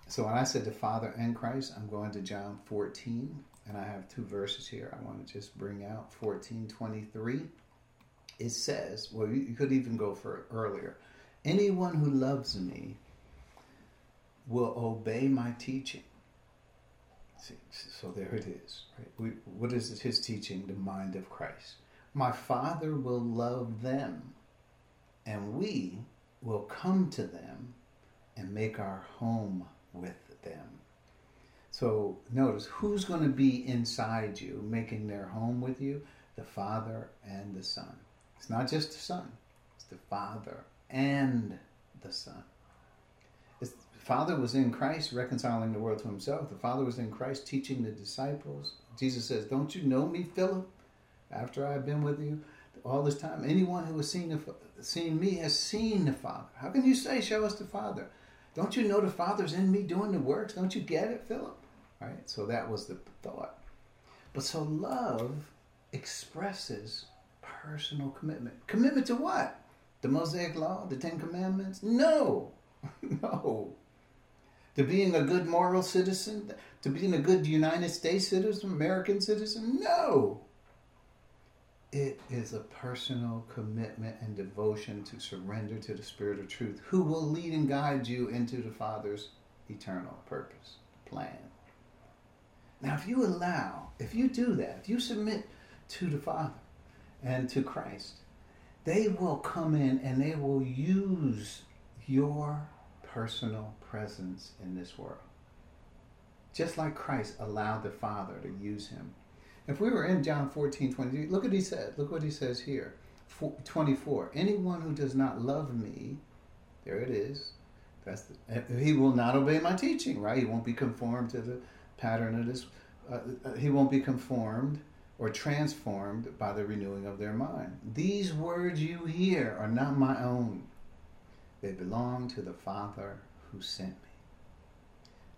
so when I said the Father and Christ, I'm going to John 14, and I have two verses here. I want to just bring out 14, 23. It says, well, you could even go for earlier. Anyone who loves me will obey my teaching. See, so there it is. Right? We, what is his teaching? The mind of Christ. My Father will love them, and we will come to them and make our home with them. So notice who's going to be inside you, making their home with you? the Father and the Son. It's not just the Son, it's the Father and the Son. It's, the Father was in Christ reconciling the world to himself. The Father was in Christ teaching the disciples. Jesus says, Don't you know me, Philip, after I've been with you all this time? Anyone who has seen, the, seen me has seen the Father. How can you say, Show us the Father? Don't you know the Father's in me doing the works? Don't you get it, Philip? Right? So that was the thought. But so love expresses personal commitment. Commitment to what? The Mosaic Law? The Ten Commandments? No. no. To being a good moral citizen? To being a good United States citizen, American citizen? No. It is a personal commitment and devotion to surrender to the Spirit of truth, who will lead and guide you into the Father's eternal purpose, plan. Now, if you allow, if you do that, if you submit to the Father and to Christ, they will come in and they will use your personal presence in this world. Just like Christ allowed the Father to use him. If we were in John 14, 23, look what he said. Look what he says here. 24. Anyone who does not love me, there it is. That's the, he will not obey my teaching, right? He won't be conformed to the pattern of this. Uh, uh, he won't be conformed or transformed by the renewing of their mind. These words you hear are not my own. They belong to the Father who sent me.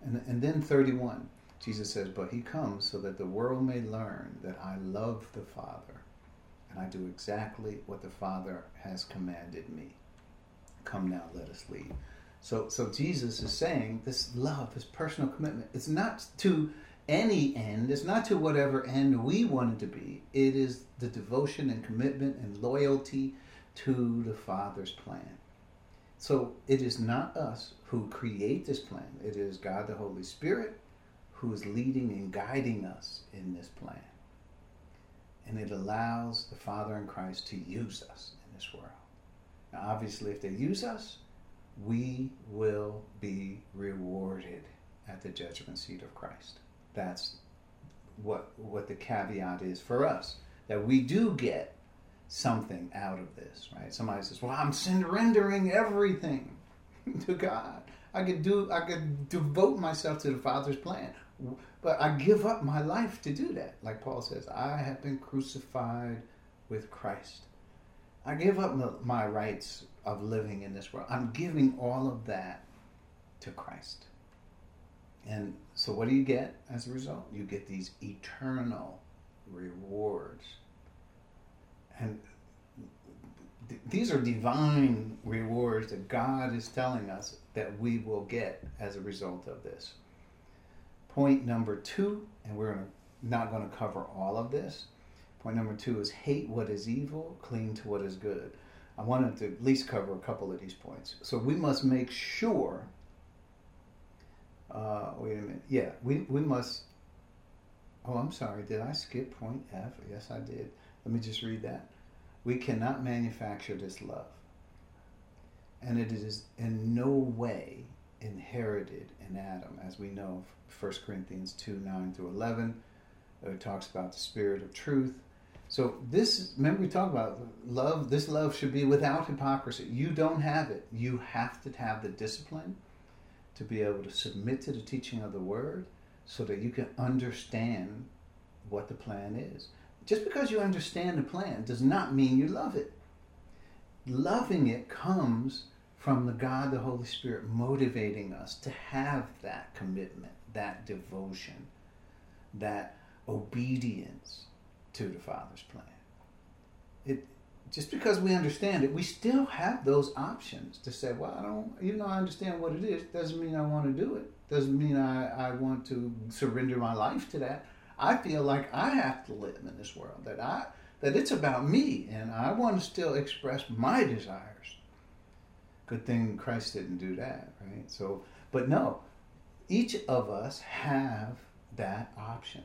And, and then 31, Jesus says, But he comes so that the world may learn that I love the Father and I do exactly what the Father has commanded me. Come now, let us leave. So, so Jesus is saying this love, this personal commitment, it's not to any end. It's not to whatever end we want it to be. It is the devotion and commitment and loyalty to the Father's plan. So it is not us who create this plan. It is God the Holy Spirit who is leading and guiding us in this plan. And it allows the Father and Christ to use us in this world. Now, obviously, if they use us, we will be rewarded at the judgment seat of Christ that's what what the caveat is for us that we do get something out of this right? Somebody says well i'm surrendering everything to god. I could do i could devote myself to the father's plan but i give up my life to do that. Like paul says i have been crucified with christ. I give up my rights of living in this world. I'm giving all of that to christ and so, what do you get as a result? You get these eternal rewards. And th- these are divine rewards that God is telling us that we will get as a result of this. Point number two, and we're not going to cover all of this. Point number two is hate what is evil, cling to what is good. I wanted to at least cover a couple of these points. So we must make sure uh, wait a minute. Yeah, we, we must. Oh, I'm sorry. Did I skip point F? Yes, I did. Let me just read that. We cannot manufacture this love. And it is in no way inherited in Adam, as we know, 1 Corinthians 2 9 through 11. It talks about the spirit of truth. So this, remember we talked about love. This love should be without hypocrisy. You don't have it. You have to have the discipline to be able to submit to the teaching of the word so that you can understand what the plan is. Just because you understand the plan does not mean you love it. Loving it comes from the God, the Holy Spirit, motivating us to have that commitment, that devotion, that obedience to the Father's plan. It, just because we understand it, we still have those options to say, well, I don't, even though I understand what it is, doesn't mean I want to do it. Doesn't mean I, I want to surrender my life to that. I feel like I have to live in this world, that I that it's about me and I want to still express my desires. Good thing Christ didn't do that, right? So but no, each of us have that option.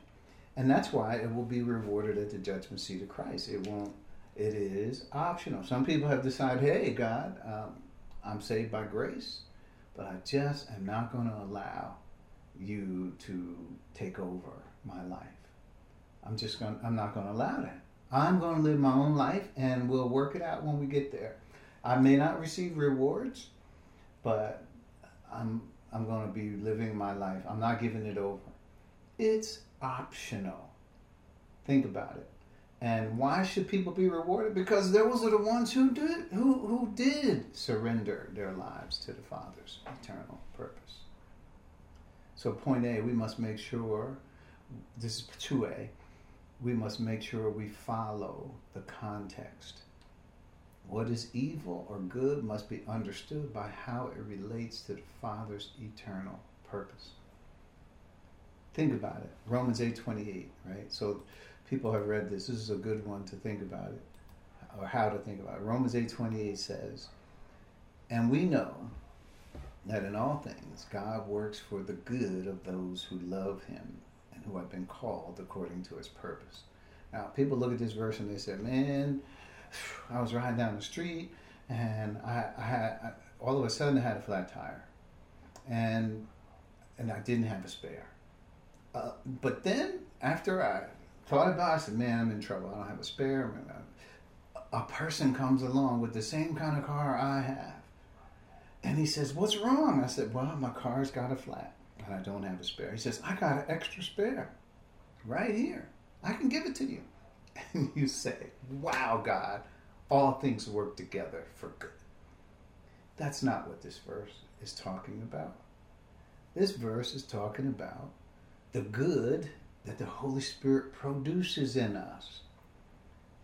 And that's why it will be rewarded at the judgment seat of Christ. It won't it is optional. Some people have decided, hey, God, um, I'm saved by grace, but I just am not going to allow you to take over my life. I'm just going. I'm not going to allow that. I'm going to live my own life and we'll work it out when we get there. I may not receive rewards, but I'm I'm going to be living my life. I'm not giving it over. It's optional. Think about it. And why should people be rewarded? Because those are the ones who did who who did surrender their lives to the Father's eternal purpose. So point A, we must make sure this is 2A, we must make sure we follow the context. What is evil or good must be understood by how it relates to the Father's eternal purpose. Think about it. Romans 8:28, right? So people have read this. This is a good one to think about it or how to think about it. Romans 8:28 says, "And we know that in all things God works for the good of those who love him and who have been called according to his purpose." Now, people look at this verse and they say, "Man, I was riding down the street and I, I had I, all of a sudden I had a flat tire, and and I didn't have a spare. Uh, but then after I thought about it, I said, "Man, I'm in trouble. I don't have a spare." A person comes along with the same kind of car I have, and he says, "What's wrong?" I said, "Well, my car's got a flat, and I don't have a spare." He says, "I got an extra spare, right here. I can give it to you." and you say, Wow, God, all things work together for good. That's not what this verse is talking about. This verse is talking about the good that the Holy Spirit produces in us.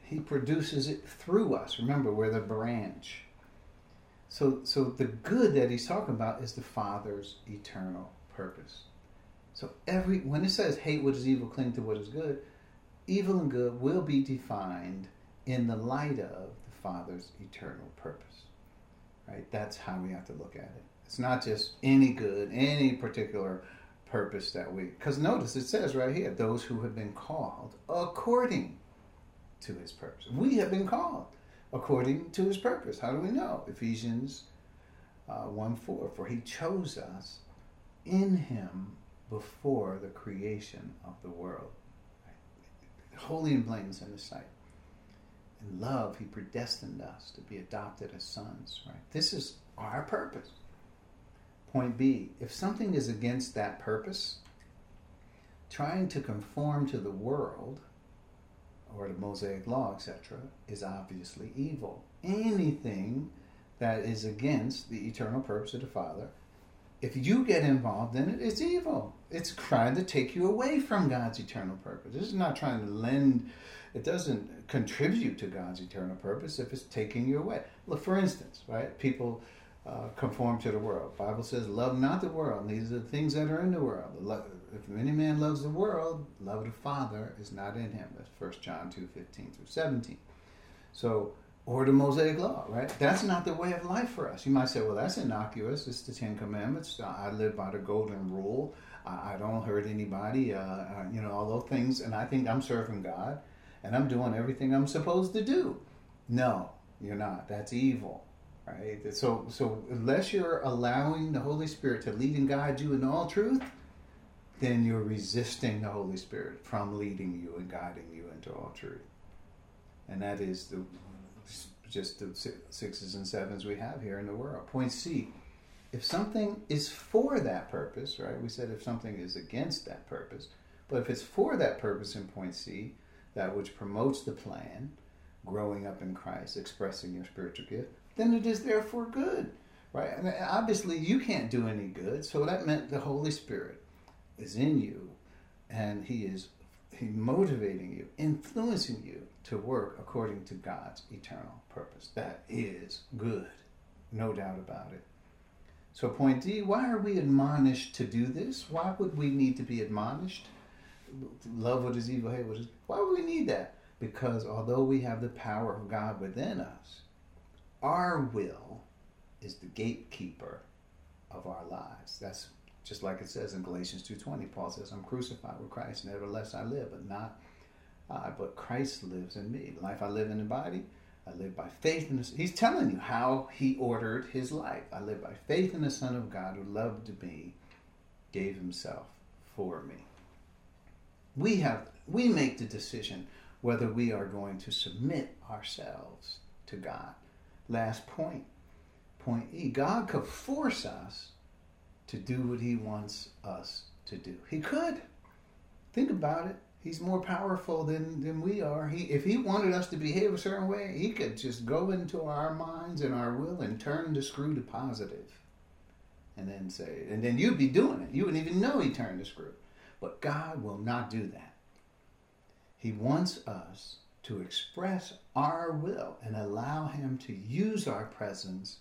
He produces it through us. Remember, we're the branch. So, so the good that he's talking about is the Father's eternal purpose. So every when it says hate what is evil, cling to what is good, evil and good will be defined in the light of the Father's eternal purpose. Right? That's how we have to look at it. It's not just any good, any particular purpose that we. Because notice it says right here, those who have been called according to his purpose. We have been called according to his purpose. How do we know? Ephesians uh, 1 4. For he chose us in him before the creation of the world holy and blameless in His sight. In love, He predestined us to be adopted as sons, right? This is our purpose. Point B if something is against that purpose, trying to conform to the world or the Mosaic law, etc., is obviously evil. Anything that is against the eternal purpose of the Father if you get involved in it, it's evil. It's trying to take you away from God's eternal purpose. This is not trying to lend, it doesn't contribute to God's eternal purpose if it's taking you away. Look, for instance, right? People uh, conform to the world. Bible says, love not the world. These are the things that are in the world. If any man loves the world, love of the Father is not in him. That's 1 John 2 15 through 17. So, or the Mosaic Law, right? That's not the way of life for us. You might say, well, that's innocuous. It's the Ten Commandments. I live by the Golden Rule. I don't hurt anybody, uh, uh, you know, all those things. And I think I'm serving God and I'm doing everything I'm supposed to do. No, you're not. That's evil, right? So, so unless you're allowing the Holy Spirit to lead and guide you in all truth, then you're resisting the Holy Spirit from leading you and guiding you into all truth. And that is the just the sixes and sevens we have here in the world. Point C, if something is for that purpose, right? We said if something is against that purpose, but if it's for that purpose in point C, that which promotes the plan, growing up in Christ, expressing your spiritual gift, then it is therefore good, right? And obviously, you can't do any good, so that meant the Holy Spirit is in you, and He is He motivating you, influencing you to work according to God's eternal purpose. That is good, no doubt about it. So, point D why are we admonished to do this? Why would we need to be admonished? Love what is evil, hate what is. Why would we need that? Because although we have the power of God within us, our will is the gatekeeper of our lives. That's just like it says in Galatians 2:20. Paul says, "I'm crucified with Christ; nevertheless I live, but not I, but Christ lives in me. The life I live in the body, I live by faith in the He's telling you how he ordered his life. I live by faith in the Son of God who loved me, gave himself for me. We have we make the decision whether we are going to submit ourselves to God. Last point, point E God could force us to do what He wants us to do. He could. Think about it. He's more powerful than, than we are. He, if he wanted us to behave a certain way, he could just go into our minds and our will and turn the screw to positive, and then say, and then you'd be doing it. You wouldn't even know he turned the screw. But God will not do that. He wants us to express our will and allow him to use our presence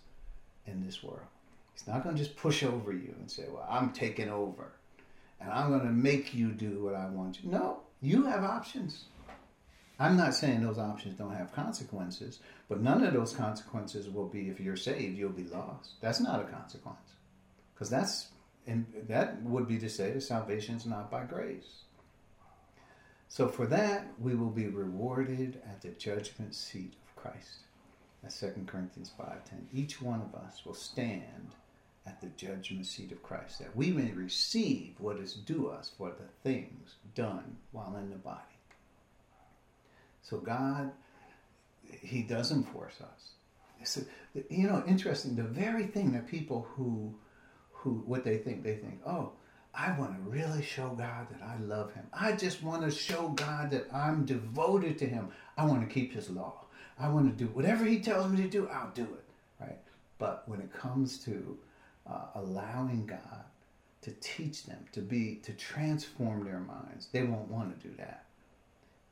in this world. He's not going to just push over you and say, Well, I'm taking over and I'm going to make you do what I want you. No, you have options. I'm not saying those options don't have consequences, but none of those consequences will be if you're saved, you'll be lost. That's not a consequence. Because that's and that would be to say that salvation is not by grace. So for that, we will be rewarded at the judgment seat of Christ. That's 2 Corinthians 5.10. Each one of us will stand at the judgment seat of Christ, that we may receive what is due us for the things done while in the body. So God, He doesn't force us. You know, interesting. The very thing that people who, who, what they think, they think, oh, I want to really show God that I love Him. I just want to show God that I'm devoted to Him. I want to keep His law. I want to do whatever He tells me to do. I'll do it. Right. But when it comes to uh, allowing God to teach them, to be, to transform their minds. They won't want to do that.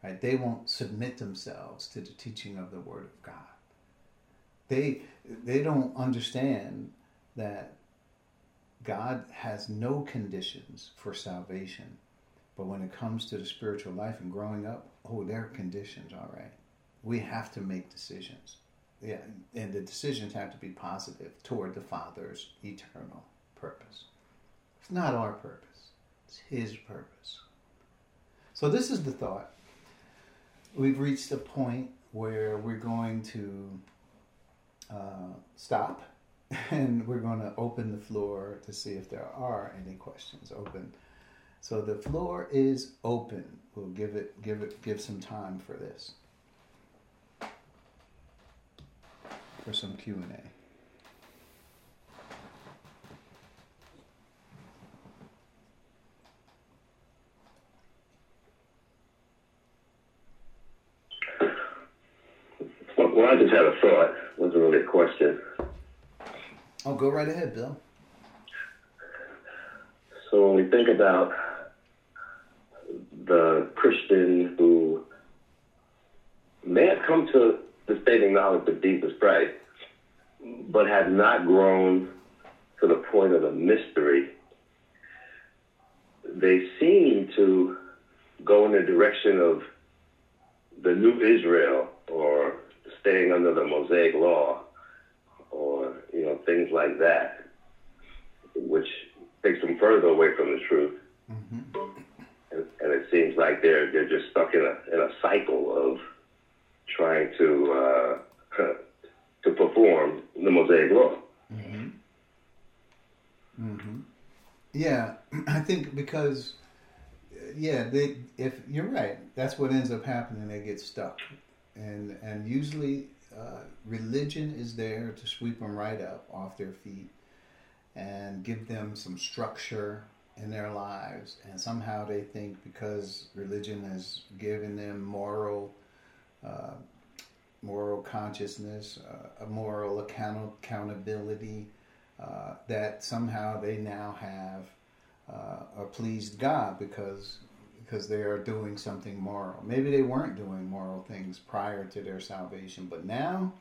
Right? They won't submit themselves to the teaching of the Word of God. They, they don't understand that God has no conditions for salvation. But when it comes to the spiritual life and growing up, oh, there are conditions, all right. We have to make decisions yeah, and the decisions have to be positive toward the Father's eternal purpose. It's not our purpose, it's His purpose. So, this is the thought. We've reached a point where we're going to uh, stop and we're going to open the floor to see if there are any questions open. So the floor is open. We'll give it give it give some time for this. for some Q&A. Well, I just had a thought. It wasn't really a question. Oh, go right ahead, Bill. So when we think about the Christian who may have come to the saving knowledge of Jesus Christ, but had not grown to the point of a mystery, they seem to go in the direction of the new Israel or staying under the Mosaic law things like that, which takes them further away from the truth. Mm-hmm. And, and, it seems like they're, they're just stuck in a, in a cycle of trying to uh, to perform the Mosaic law. Mm-hmm. Mm-hmm. Yeah, I think because yeah, they if you're right, that's what ends up happening. They get stuck, and and usually uh, religion is there to sweep them right up off their feet and give them some structure in their lives. And somehow they think because religion has given them moral uh, moral consciousness, uh, a moral account- accountability, uh, that somehow they now have uh, a pleased God because because they are doing something moral. Maybe they weren't doing moral things prior to their salvation, but now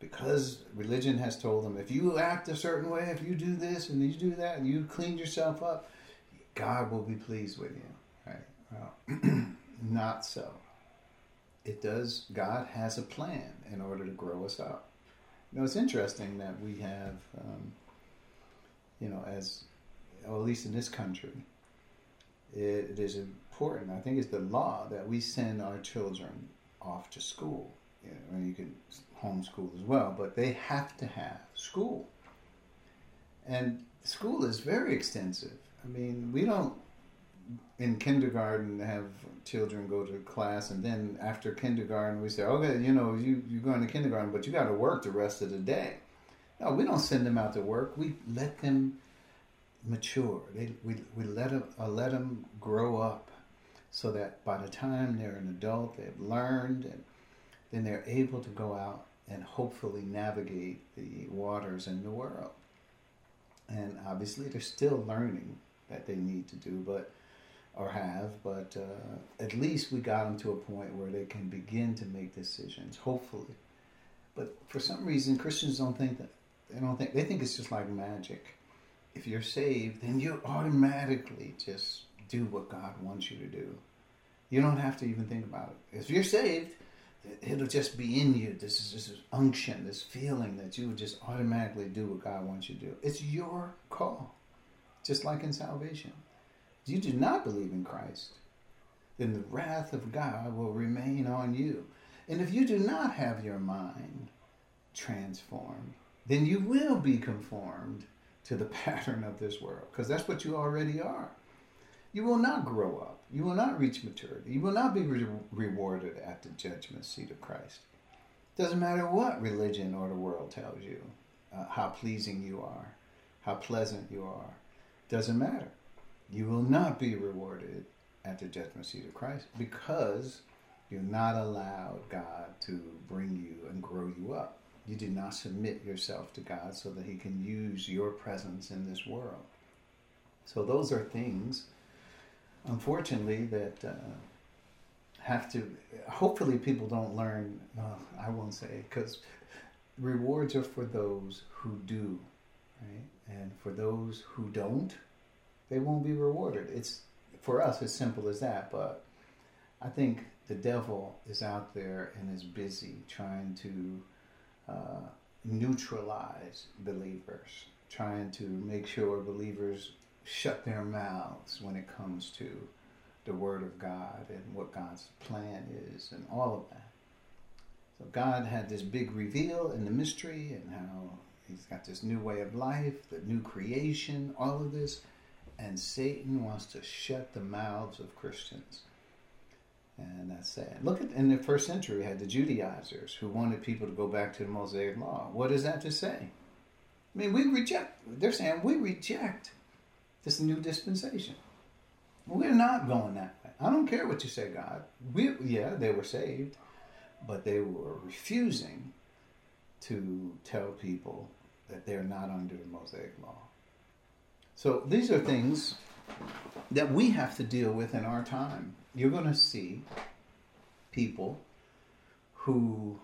because religion has told them if you act a certain way, if you do this and you do that, and you clean yourself up, God will be pleased with you. Right? Well, not so it does, God has a plan in order to grow us up. You know, it's interesting that we have, um, you know, as, well, at least in this country, it, is important, I think it's the law that we send our children off to school. You know, you can homeschool as well, but they have to have school. And school is very extensive. I mean, we don't in kindergarten have children go to class, and then after kindergarten, we say, okay, you know, you you're going to kindergarten, but you got to work the rest of the day. No, we don't send them out to work. We let them mature. They, we, we let them uh, let them grow up, so that by the time they're an adult, they've learned, and then they're able to go out and hopefully navigate the waters in the world. And obviously, they're still learning that they need to do, but or have, but uh, at least we got them to a point where they can begin to make decisions. Hopefully, but for some reason, Christians don't think that. They don't think they think it's just like magic. If you're saved, then you automatically just do what God wants you to do. You don't have to even think about it. If you're saved, it'll just be in you. This is this is unction, this feeling that you would just automatically do what God wants you to do. It's your call, just like in salvation. If you do not believe in Christ, then the wrath of God will remain on you. And if you do not have your mind transformed, then you will be conformed to the pattern of this world, because that's what you already are. You will not grow up. You will not reach maturity. You will not be re- rewarded at the judgment seat of Christ. Doesn't matter what religion or the world tells you, uh, how pleasing you are, how pleasant you are. Doesn't matter. You will not be rewarded at the judgment seat of Christ because you're not allowed God to bring you and grow you up. You do not submit yourself to God so that He can use your presence in this world. So, those are things unfortunately, that uh, have to. Hopefully, people don't learn. Well, I won't say because rewards are for those who do, right? And for those who don't, they won't be rewarded. It's for us as simple as that. But I think the devil is out there and is busy trying to uh, neutralize believers, trying to make sure believers shut their mouths when it comes to the Word of God and what God's plan is and all of that. So God had this big reveal in the mystery and how He's got this new way of life, the new creation, all of this. And Satan wants to shut the mouths of Christians. And that's sad. Look at in the first century, we had the Judaizers who wanted people to go back to the Mosaic law. What is that to say? I mean, we reject, they're saying we reject this new dispensation. We're not going that way. I don't care what you say, God. We, yeah, they were saved, but they were refusing to tell people that they're not under the Mosaic law. So these are things that we have to deal with in our time. You're going to see people who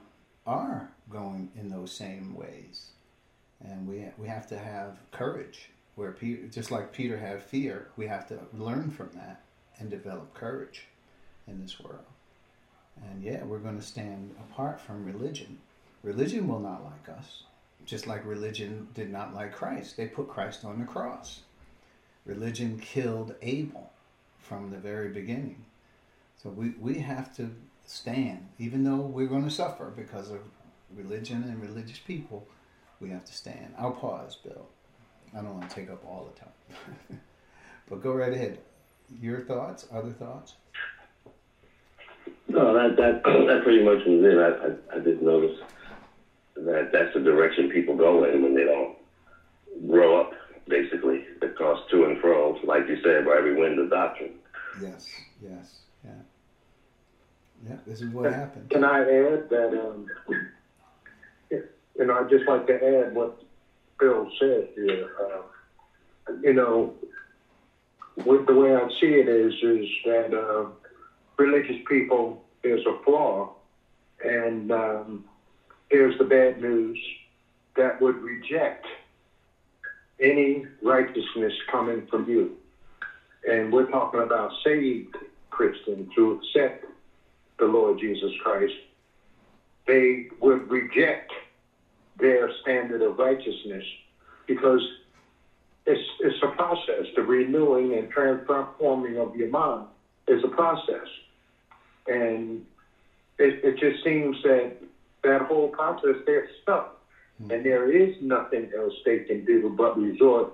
are going in those same ways. And we, we have to have courage where Peter, just like Peter had fear, we have to learn from that and develop courage in this world. And yeah, we're going to stand apart from religion. Religion will not like us, just like religion did not like Christ. They put Christ on the cross. Religion killed Abel from the very beginning. So we, we have to stand, even though we're going to suffer because of religion and religious people, we have to stand. I'll pause, Bill. I don't want to take up all the time. but go right ahead. Your thoughts? Other thoughts? No, that that that pretty much was it. I, I, I did notice that that's the direction people go in when they don't grow up. Basically, they toss to and fro, like you said, by every wind of doctrine. Yes, yes, yeah, yeah. This is what happened. Can I add that? Um, you know, I'd just like to add what Bill said here. Uh, you know, with the way I see it is, is that uh, religious people is a flaw, and um, here's the bad news that would reject any righteousness coming from you. And we're talking about saved Christians who accept the Lord Jesus Christ. They would reject their standard of righteousness because it's, it's a process. The renewing and transforming of your mind is a process. And it, it just seems that that whole process, they're stuck. Mm-hmm. And there is nothing else they can do but resort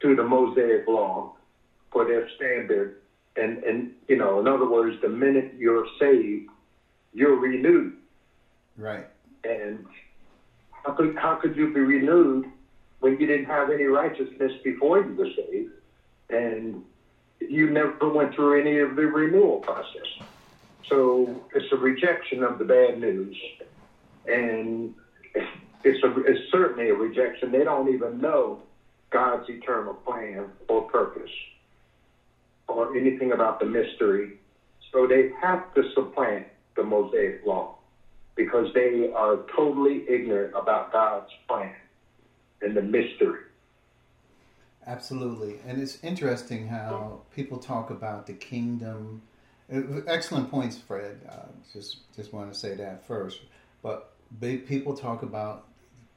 to the Mosaic law for their standard And, and, you know, in other words, the minute you're saved, you're renewed. Right. And how could, how could you be renewed when you didn't have any righteousness before you were saved? And you never went through any of the renewal process. So it's a rejection of the bad news. And it's, a, it's certainly a rejection. They don't even know God's eternal plan or purpose or anything about the mystery. So they have to supplant the Mosaic law because they are totally ignorant about God's plan and the mystery. Absolutely. And it's interesting how people talk about the kingdom. Excellent points, Fred. Uh, just just want to say that first. But people talk about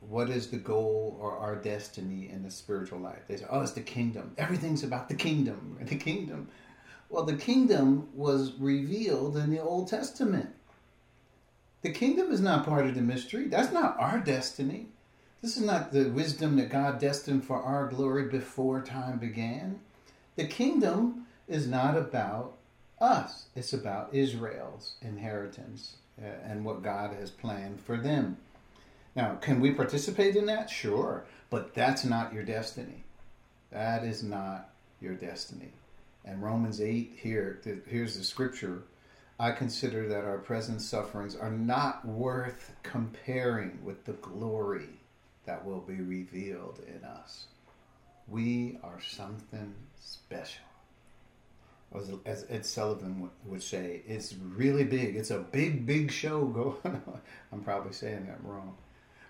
what is the goal or our destiny in the spiritual life. They say, "Oh, it's the kingdom. Everything's about the kingdom. The kingdom." Well, the kingdom was revealed in the Old Testament. The kingdom is not part of the mystery. That's not our destiny. This is not the wisdom that God destined for our glory before time began. The kingdom is not about us, it's about Israel's inheritance uh, and what God has planned for them. Now, can we participate in that? Sure, but that's not your destiny. That is not your destiny. And Romans 8 here, here's the scripture. I consider that our present sufferings are not worth comparing with the glory that will be revealed in us. We are something special. As Ed Sullivan would say, it's really big. It's a big, big show going on. I'm probably saying that wrong.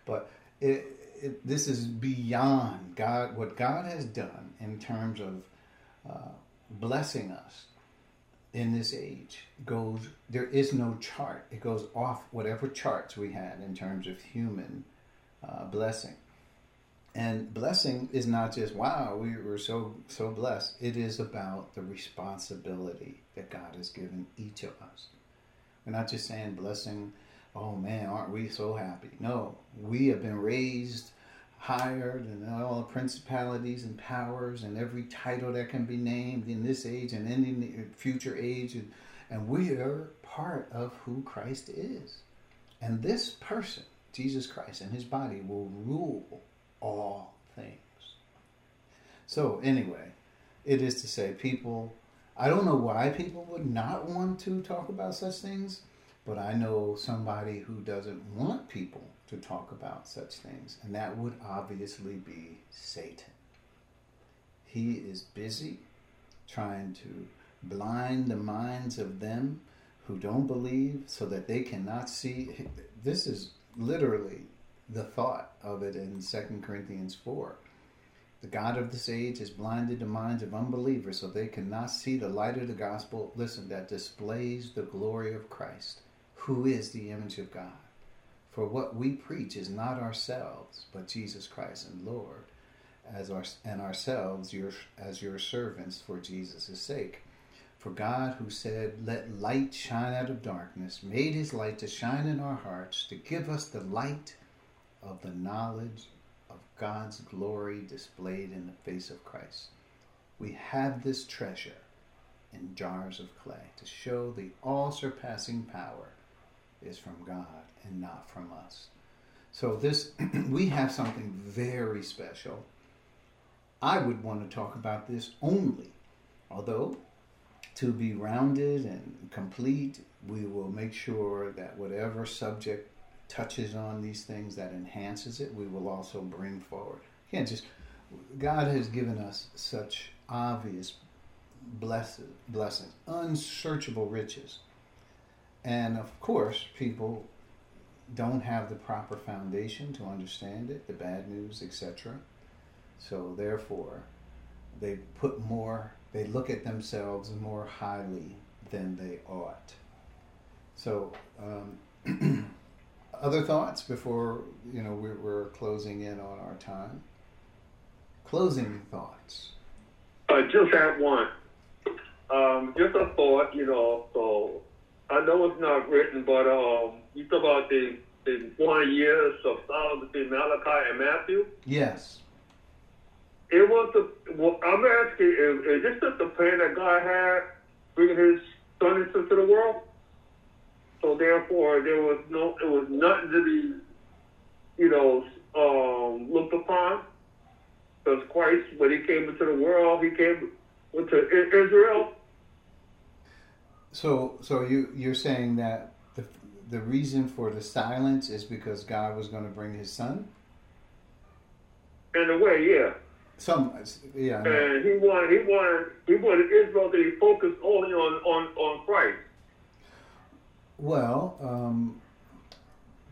But it, it, this is beyond God, what God has done in terms of uh, blessing us in this age goes there is no chart it goes off whatever charts we had in terms of human uh, blessing. And blessing is not just wow, we were so so blessed. It is about the responsibility that God has given each of us. We're not just saying blessing, oh man, aren't we so happy? No, we have been raised higher than all the principalities and powers and every title that can be named in this age and in the future age. And, and we are part of who Christ is. And this person Jesus Christ and his body will rule all things. So, anyway, it is to say, people, I don't know why people would not want to talk about such things, but I know somebody who doesn't want people to talk about such things, and that would obviously be Satan. He is busy trying to blind the minds of them who don't believe so that they cannot see. This is literally the thought of it in 2 Corinthians 4. The God of this age has blinded the minds of unbelievers so they cannot see the light of the gospel, listen, that displays the glory of Christ, who is the image of God. For what we preach is not ourselves, but Jesus Christ and Lord, as our, and ourselves your, as your servants for Jesus' sake. For God, who said, Let light shine out of darkness, made his light to shine in our hearts to give us the light of the knowledge of God's glory displayed in the face of Christ. We have this treasure in jars of clay to show the all surpassing power is from God and not from us. So, this, we have something very special. I would want to talk about this only, although to be rounded and complete, we will make sure that whatever subject touches on these things that enhances it, we will also bring forward. Can't just God has given us such obvious blessings, unsearchable riches. And of course, people don't have the proper foundation to understand it, the bad news, etc. So therefore, they put more they look at themselves more highly than they ought. So, um, other thoughts before you know we're, we're, closing in on our time. Closing thoughts. I just have one. Um, just a thought, you know. So I know it's not written, but um, you talk about the the one years of silence between Malachi and Matthew. Yes it was the. Well, I'm asking, is, is this just the plan that God had bringing His Son into the world. So therefore, there was no, it was nothing to be, you know, um, looked upon. Because Christ, when He came into the world, He came into Israel. So, so you you're saying that the the reason for the silence is because God was going to bring His Son. In a way, yeah. Some, yeah. And he wanted, he wanted, he wanted Israel to be focused only on on on Christ. Well, um,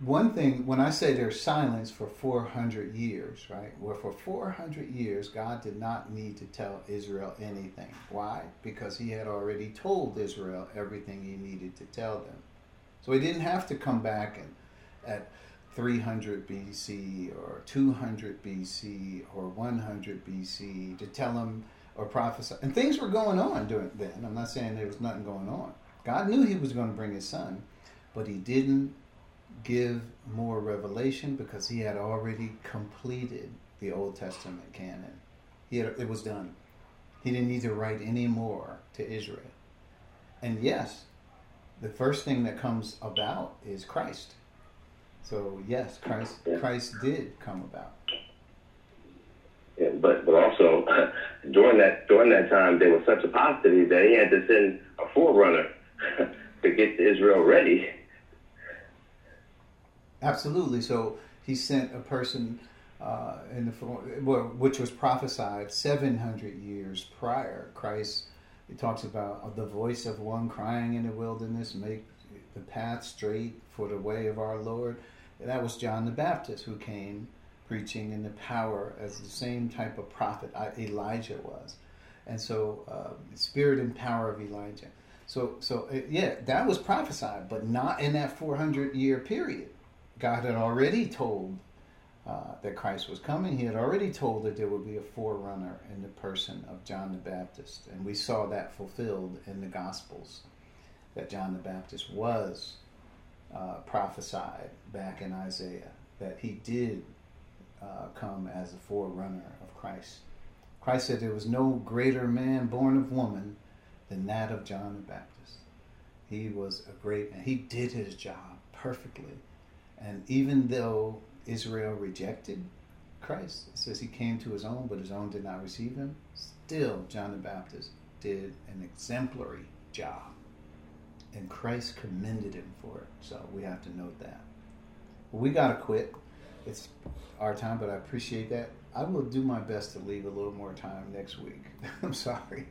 one thing when I say there's silence for 400 years, right? Well, for 400 years, God did not need to tell Israel anything. Why? Because He had already told Israel everything He needed to tell them. So He didn't have to come back and at 300 BC or 200 BC or 100 BC to tell them or prophesy. And things were going on during then. I'm not saying there was nothing going on. God knew He was going to bring His Son, but He didn't give more revelation because he had already completed the Old Testament canon. He had, it was done. He didn't need to write any more to Israel. And yes, the first thing that comes about is Christ. So yes, Christ Christ did come about. Yeah, but but also during that during that time there was such a paucity that he had to send a forerunner to get Israel ready Absolutely. So he sent a person uh, in the form, which was prophesied 700 years prior. Christ, he talks about the voice of one crying in the wilderness, make the path straight for the way of our Lord. And that was John the Baptist who came preaching in the power as the same type of prophet Elijah was. And so, uh, spirit and power of Elijah. So, so uh, yeah, that was prophesied, but not in that 400 year period. God had already told uh, that Christ was coming. He had already told that there would be a forerunner in the person of John the Baptist. And we saw that fulfilled in the Gospels, that John the Baptist was uh, prophesied back in Isaiah, that he did uh, come as a forerunner of Christ. Christ said there was no greater man born of woman than that of John the Baptist. He was a great man. He did his job perfectly and even though Israel rejected Christ, it says he came to his own, but his own did not receive him, still John the Baptist did an exemplary job. And Christ commended him for it. So we have to note that. we got to quit. It's our time, but I appreciate that. I will do my best to leave a little more time next week. I'm sorry.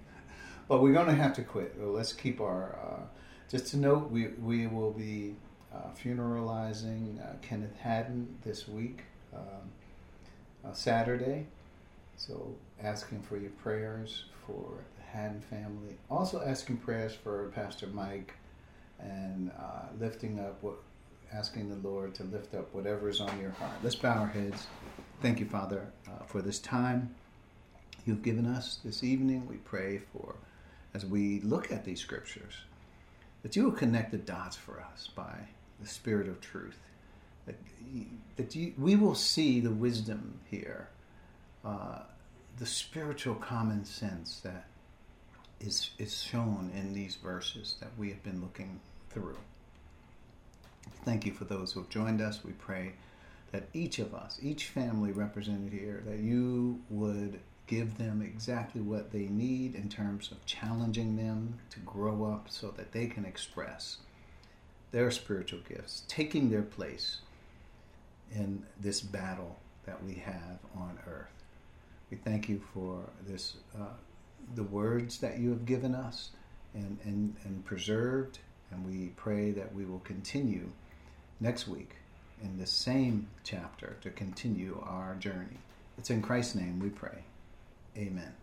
But we're going to have to quit. Let's keep our. Uh, just to note, we, we will be funeralizing uh, Kenneth Haddon this week, um, uh, Saturday. So asking for your prayers for the Haddon family. Also asking prayers for Pastor Mike and uh, lifting up what, asking the Lord to lift up whatever is on your heart. Let's bow our heads. Thank you, Father, uh, for this time you've given us this evening. We pray for, as we look at these scriptures, that you will connect the dots for us by the Spirit of truth. That, that you, we will see the wisdom here, uh, the spiritual common sense that is, is shown in these verses that we have been looking through. Thank you for those who have joined us. We pray that each of us, each family represented here, that you would give them exactly what they need in terms of challenging them to grow up so that they can express their spiritual gifts, taking their place in this battle that we have on earth. We thank you for this, uh, the words that you have given us and, and, and preserved, and we pray that we will continue next week in the same chapter to continue our journey. It's in Christ's name we pray. Amen.